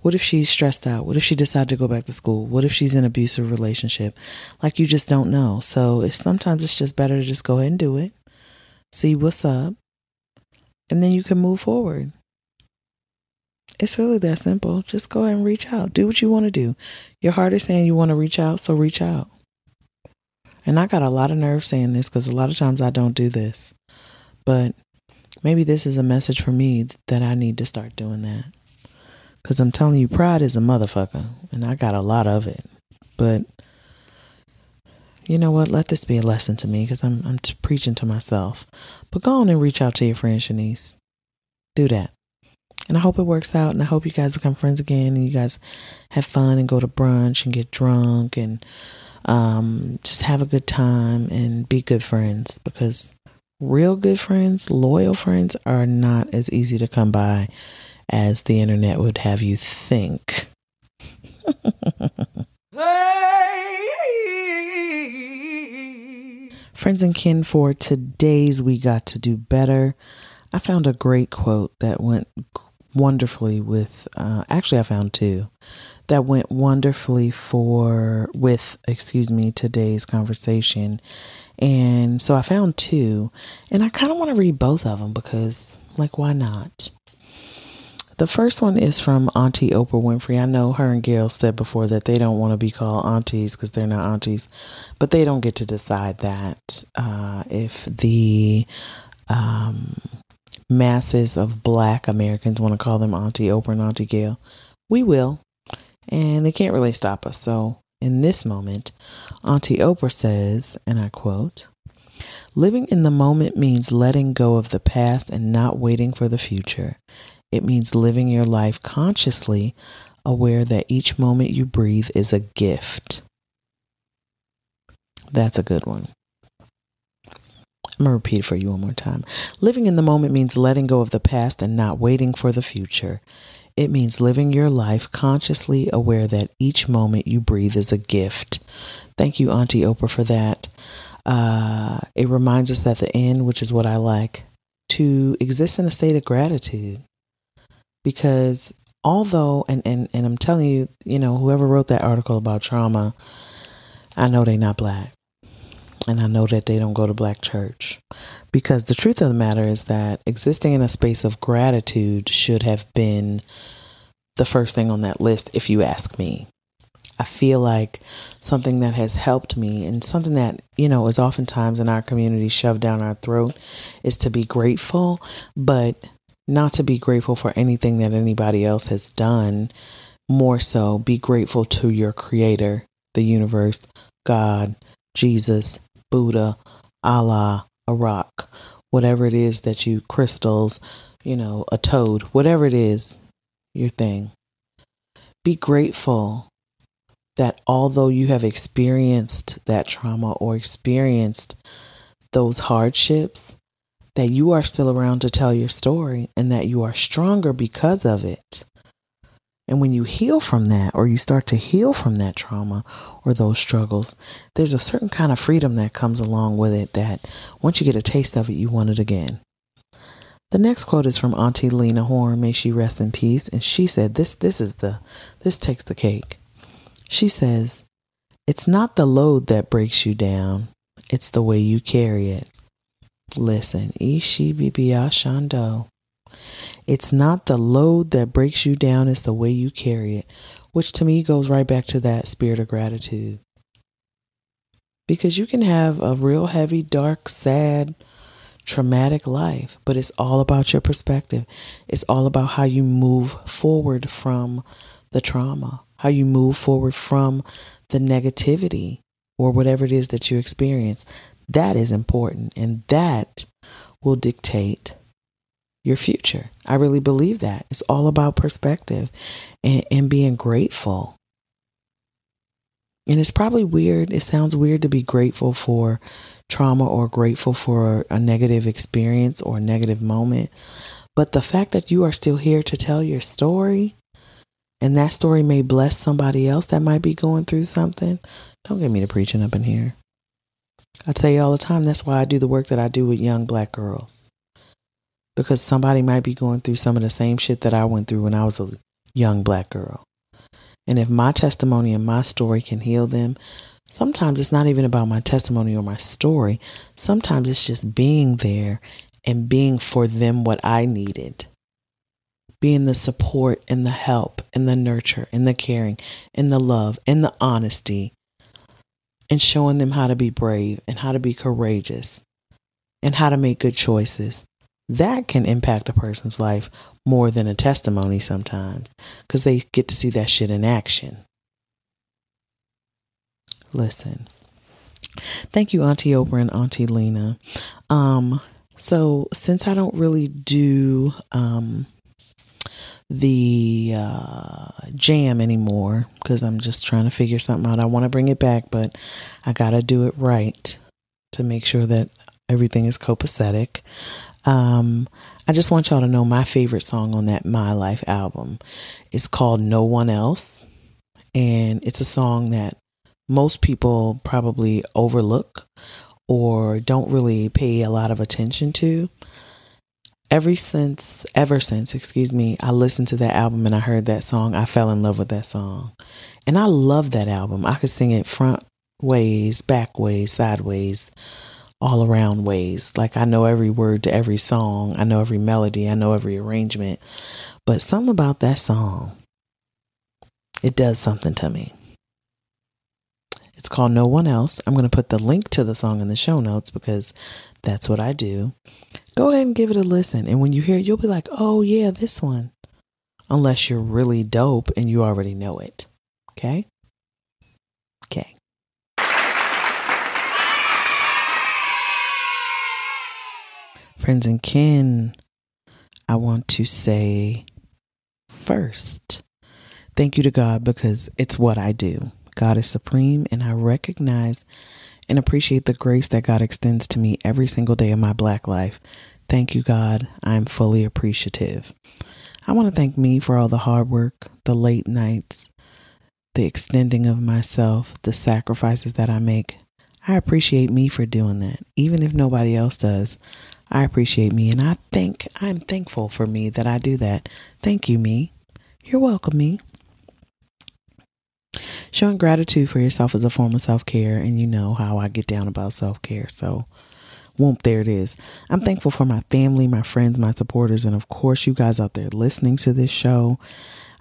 What if she's stressed out? What if she decided to go back to school? What if she's in an abusive relationship? Like you just don't know. So if sometimes it's just better to just go ahead and do it, see what's up, and then you can move forward. It's really that simple. Just go ahead and reach out. Do what you want to do. Your heart is saying you want to reach out, so reach out. And I got a lot of nerve saying this because a lot of times I don't do this. But maybe this is a message for me that I need to start doing that. Because I'm telling you, pride is a motherfucker. And I got a lot of it. But you know what? Let this be a lesson to me because I'm, I'm t- preaching to myself. But go on and reach out to your friend Shanice. Do that. And I hope it works out. And I hope you guys become friends again and you guys have fun and go to brunch and get drunk and um, just have a good time and be good friends because real good friends, loyal friends are not as easy to come by as the internet would have you think. <laughs> Friends and kin, for today's We Got to Do Better, I found a great quote that went wonderfully with, uh, actually, I found two that went wonderfully for, with, excuse me, today's conversation. And so I found two, and I kind of want to read both of them because, like, why not? The first one is from Auntie Oprah Winfrey. I know her and Gayle said before that they don't want to be called aunties because they're not aunties, but they don't get to decide that. Uh, if the um, masses of black Americans want to call them Auntie Oprah and Auntie Gayle, we will. And they can't really stop us. So in this moment, Auntie Oprah says, and I quote, Living in the moment means letting go of the past and not waiting for the future. It means living your life consciously, aware that each moment you breathe is a gift. That's a good one. I'm going to repeat it for you one more time. Living in the moment means letting go of the past and not waiting for the future. It means living your life consciously aware that each moment you breathe is a gift. Thank you, Auntie Oprah, for that. Uh, it reminds us at the end, which is what I like, to exist in a state of gratitude because although and, and and I'm telling you, you know, whoever wrote that article about trauma, I know they're not black. And I know that they don't go to black church Because the truth of the matter is that existing in a space of gratitude should have been the first thing on that list, if you ask me. I feel like something that has helped me and something that, you know, is oftentimes in our community shoved down our throat is to be grateful, but not to be grateful for anything that anybody else has done. More so, be grateful to your creator, the universe, God, Jesus, Buddha, Allah, a rock, whatever it is that you crystals, you know, a toad, whatever it is, your thing. Be grateful that although you have experienced that trauma or experienced those hardships, that you are still around to tell your story and that you are stronger because of it. And when you heal from that, or you start to heal from that trauma or those struggles, there's a certain kind of freedom that comes along with it that once you get a taste of it, you want it again. The next quote is from Auntie Lena Horne, may she rest in peace. And she said, This this is the this takes the cake. She says, It's not the load that breaks you down, it's the way you carry it. Listen, Ishi Bibiya Shando. It's not the load that breaks you down, it's the way you carry it, which to me goes right back to that spirit of gratitude. Because you can have a real heavy, dark, sad, traumatic life, but it's all about your perspective. It's all about how you move forward from the trauma, how you move forward from the negativity or whatever it is that you experience. That is important, and that will dictate your future. I really believe that. It's all about perspective and, and being grateful. And it's probably weird. It sounds weird to be grateful for trauma or grateful for a negative experience or a negative moment. But the fact that you are still here to tell your story and that story may bless somebody else that might be going through something, don't get me to preaching up in here. I tell you all the time, that's why I do the work that I do with young black girls because somebody might be going through some of the same shit that I went through when I was a young black girl. And if my testimony and my story can heal them, sometimes it's not even about my testimony or my story. Sometimes it's just being there and being for them what I needed. Being the support and the help and the nurture and the caring and the love and the honesty and showing them how to be brave and how to be courageous and how to make good choices that can impact a person's life more than a testimony sometimes because they get to see that shit in action. Listen. Thank you, Auntie Oprah and Auntie Lena. Um, so since I don't really do um the uh, jam anymore because I'm just trying to figure something out. I want to bring it back, but I got to do it right to make sure that everything is copacetic. Um, I just want y'all to know my favorite song on that My Life album is called No One Else. And it's a song that most people probably overlook or don't really pay a lot of attention to. Ever since, ever since, excuse me, I listened to that album and I heard that song, I fell in love with that song. And I love that album. I could sing it front ways, back ways, sideways all around ways. Like I know every word to every song, I know every melody, I know every arrangement. But something about that song, it does something to me. It's called No One Else. I'm going to put the link to the song in the show notes because that's what I do. Go ahead and give it a listen. And when you hear it, you'll be like, oh, yeah, this one. Unless you're really dope and you already know it. Okay? Friends and kin, I want to say first, thank you to God because it's what I do. God is supreme, and I recognize and appreciate the grace that God extends to me every single day of my black life. Thank you, God. I'm fully appreciative. I want to thank me for all the hard work, the late nights, the extending of myself, the sacrifices that I make. I appreciate me for doing that, even if nobody else does. I appreciate me and I think I'm thankful for me that I do that. Thank you, me. You're welcome, me. Showing gratitude for yourself is a form of self care, and you know how I get down about self care. So, Whoop, there it is. I'm thankful for my family, my friends, my supporters, and of course, you guys out there listening to this show.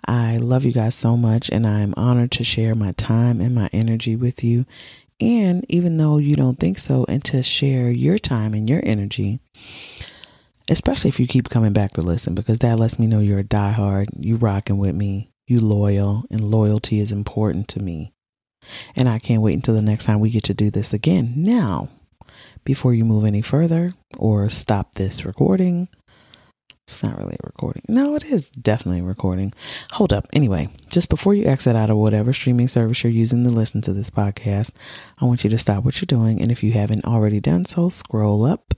I love you guys so much, and I'm honored to share my time and my energy with you. And even though you don't think so, and to share your time and your energy, especially if you keep coming back to listen, because that lets me know you're a diehard, you rocking with me, you loyal, and loyalty is important to me. And I can't wait until the next time we get to do this again. Now, before you move any further or stop this recording, it's not really a recording. No, it is definitely a recording. Hold up. Anyway, just before you exit out of whatever streaming service you're using to listen to this podcast, I want you to stop what you're doing. And if you haven't already done so, scroll up,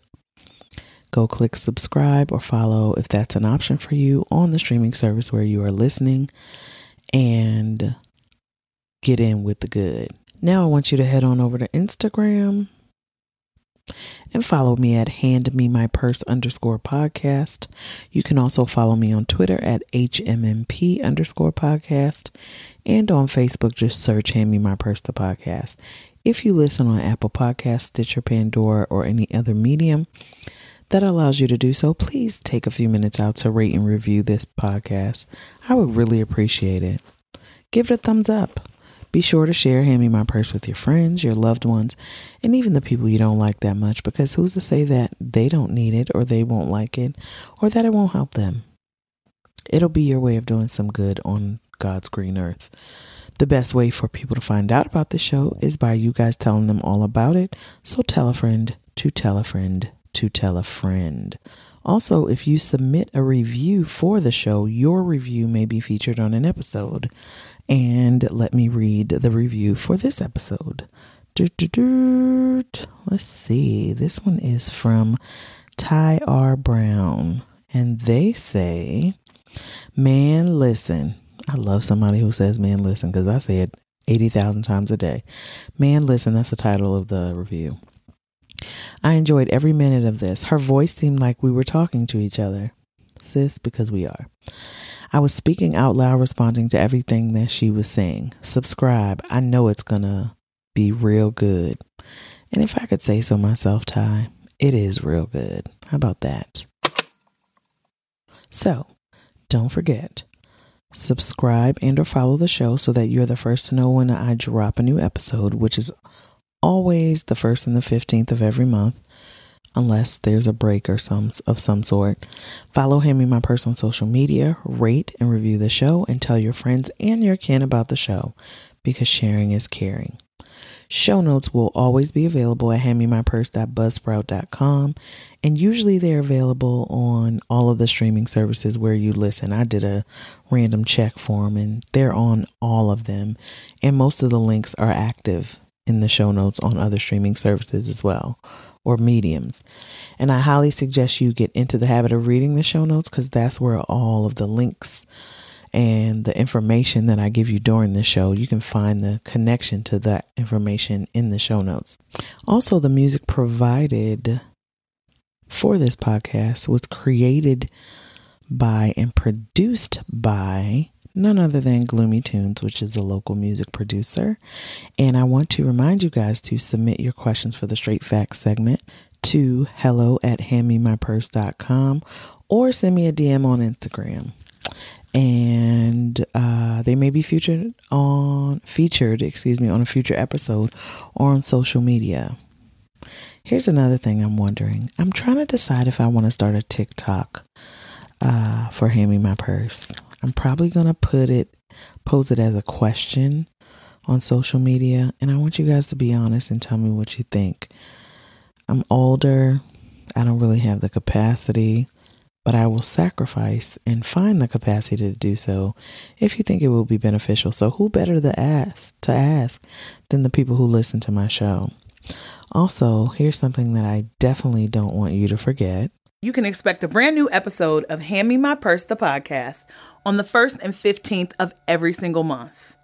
go click subscribe or follow if that's an option for you on the streaming service where you are listening and get in with the good. Now I want you to head on over to Instagram and follow me at hand me my purse underscore podcast. You can also follow me on Twitter at HMMP underscore podcast and on Facebook, just search hand me my purse the podcast. If you listen on Apple Podcast, Stitcher, Pandora, or any other medium that allows you to do so, please take a few minutes out to rate and review this podcast. I would really appreciate it. Give it a thumbs up. Be sure to share Hand Me My Purse with your friends, your loved ones, and even the people you don't like that much because who's to say that they don't need it or they won't like it or that it won't help them? It'll be your way of doing some good on God's green earth. The best way for people to find out about the show is by you guys telling them all about it. So tell a friend to tell a friend to tell a friend. Also, if you submit a review for the show, your review may be featured on an episode. And let me read the review for this episode. Let's see. This one is from Ty R. Brown. And they say, Man, listen. I love somebody who says, Man, listen, because I say it 80,000 times a day. Man, listen. That's the title of the review. I enjoyed every minute of this. Her voice seemed like we were talking to each other. Sis, because we are. I was speaking out loud, responding to everything that she was saying. Subscribe. I know it's going to be real good. And if I could say so myself, Ty, it is real good. How about that? So, don't forget, subscribe and or follow the show so that you're the first to know when I drop a new episode, which is always the first and the 15th of every month unless there's a break or some of some sort. Follow him in my personal social media, rate and review the show, and tell your friends and your kin about the show because sharing is caring. Show notes will always be available at handmemypurse.buzzsprout.com and usually they're available on all of the streaming services where you listen. I did a random check for them and they're on all of them and most of the links are active in the show notes on other streaming services as well or mediums. And I highly suggest you get into the habit of reading the show notes because that's where all of the links and the information that I give you during the show, you can find the connection to that information in the show notes. Also, the music provided for this podcast was created by and produced by none other than Gloomy Tunes, which is a local music producer. And I want to remind you guys to submit your questions for the Straight Facts segment to hello at handmemypurse.com or send me a DM on Instagram. And uh, they may be featured on featured, excuse me, on a future episode or on social media. Here's another thing I'm wondering. I'm trying to decide if I want to start a TikTok uh, for Hand Me My Purse. I'm probably going to put it, pose it as a question on social media. And I want you guys to be honest and tell me what you think. I'm older. I don't really have the capacity, but I will sacrifice and find the capacity to do so if you think it will be beneficial. So who better to ask to ask than the people who listen to my show? Also, here's something that I definitely don't want you to forget you can expect a brand new episode of Hand Me My Purse, the podcast, on the 1st and 15th of every single month.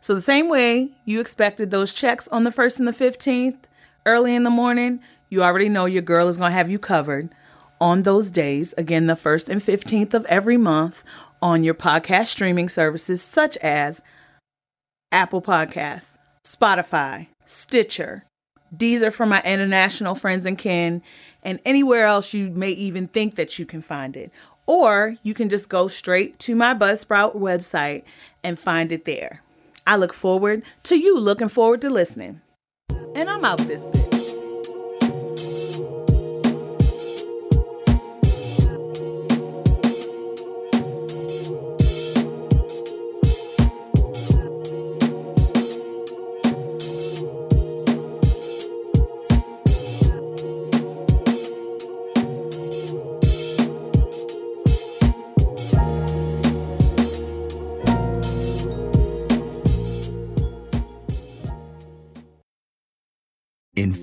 So, the same way you expected those checks on the 1st and the 15th early in the morning, you already know your girl is going to have you covered on those days. Again, the 1st and 15th of every month on your podcast streaming services such as Apple Podcasts, Spotify, Stitcher, These are for my international friends and kin, and anywhere else you may even think that you can find it. Or you can just go straight to my Buzzsprout website and find it there. I look forward to you looking forward to listening. And I'm out this bitch.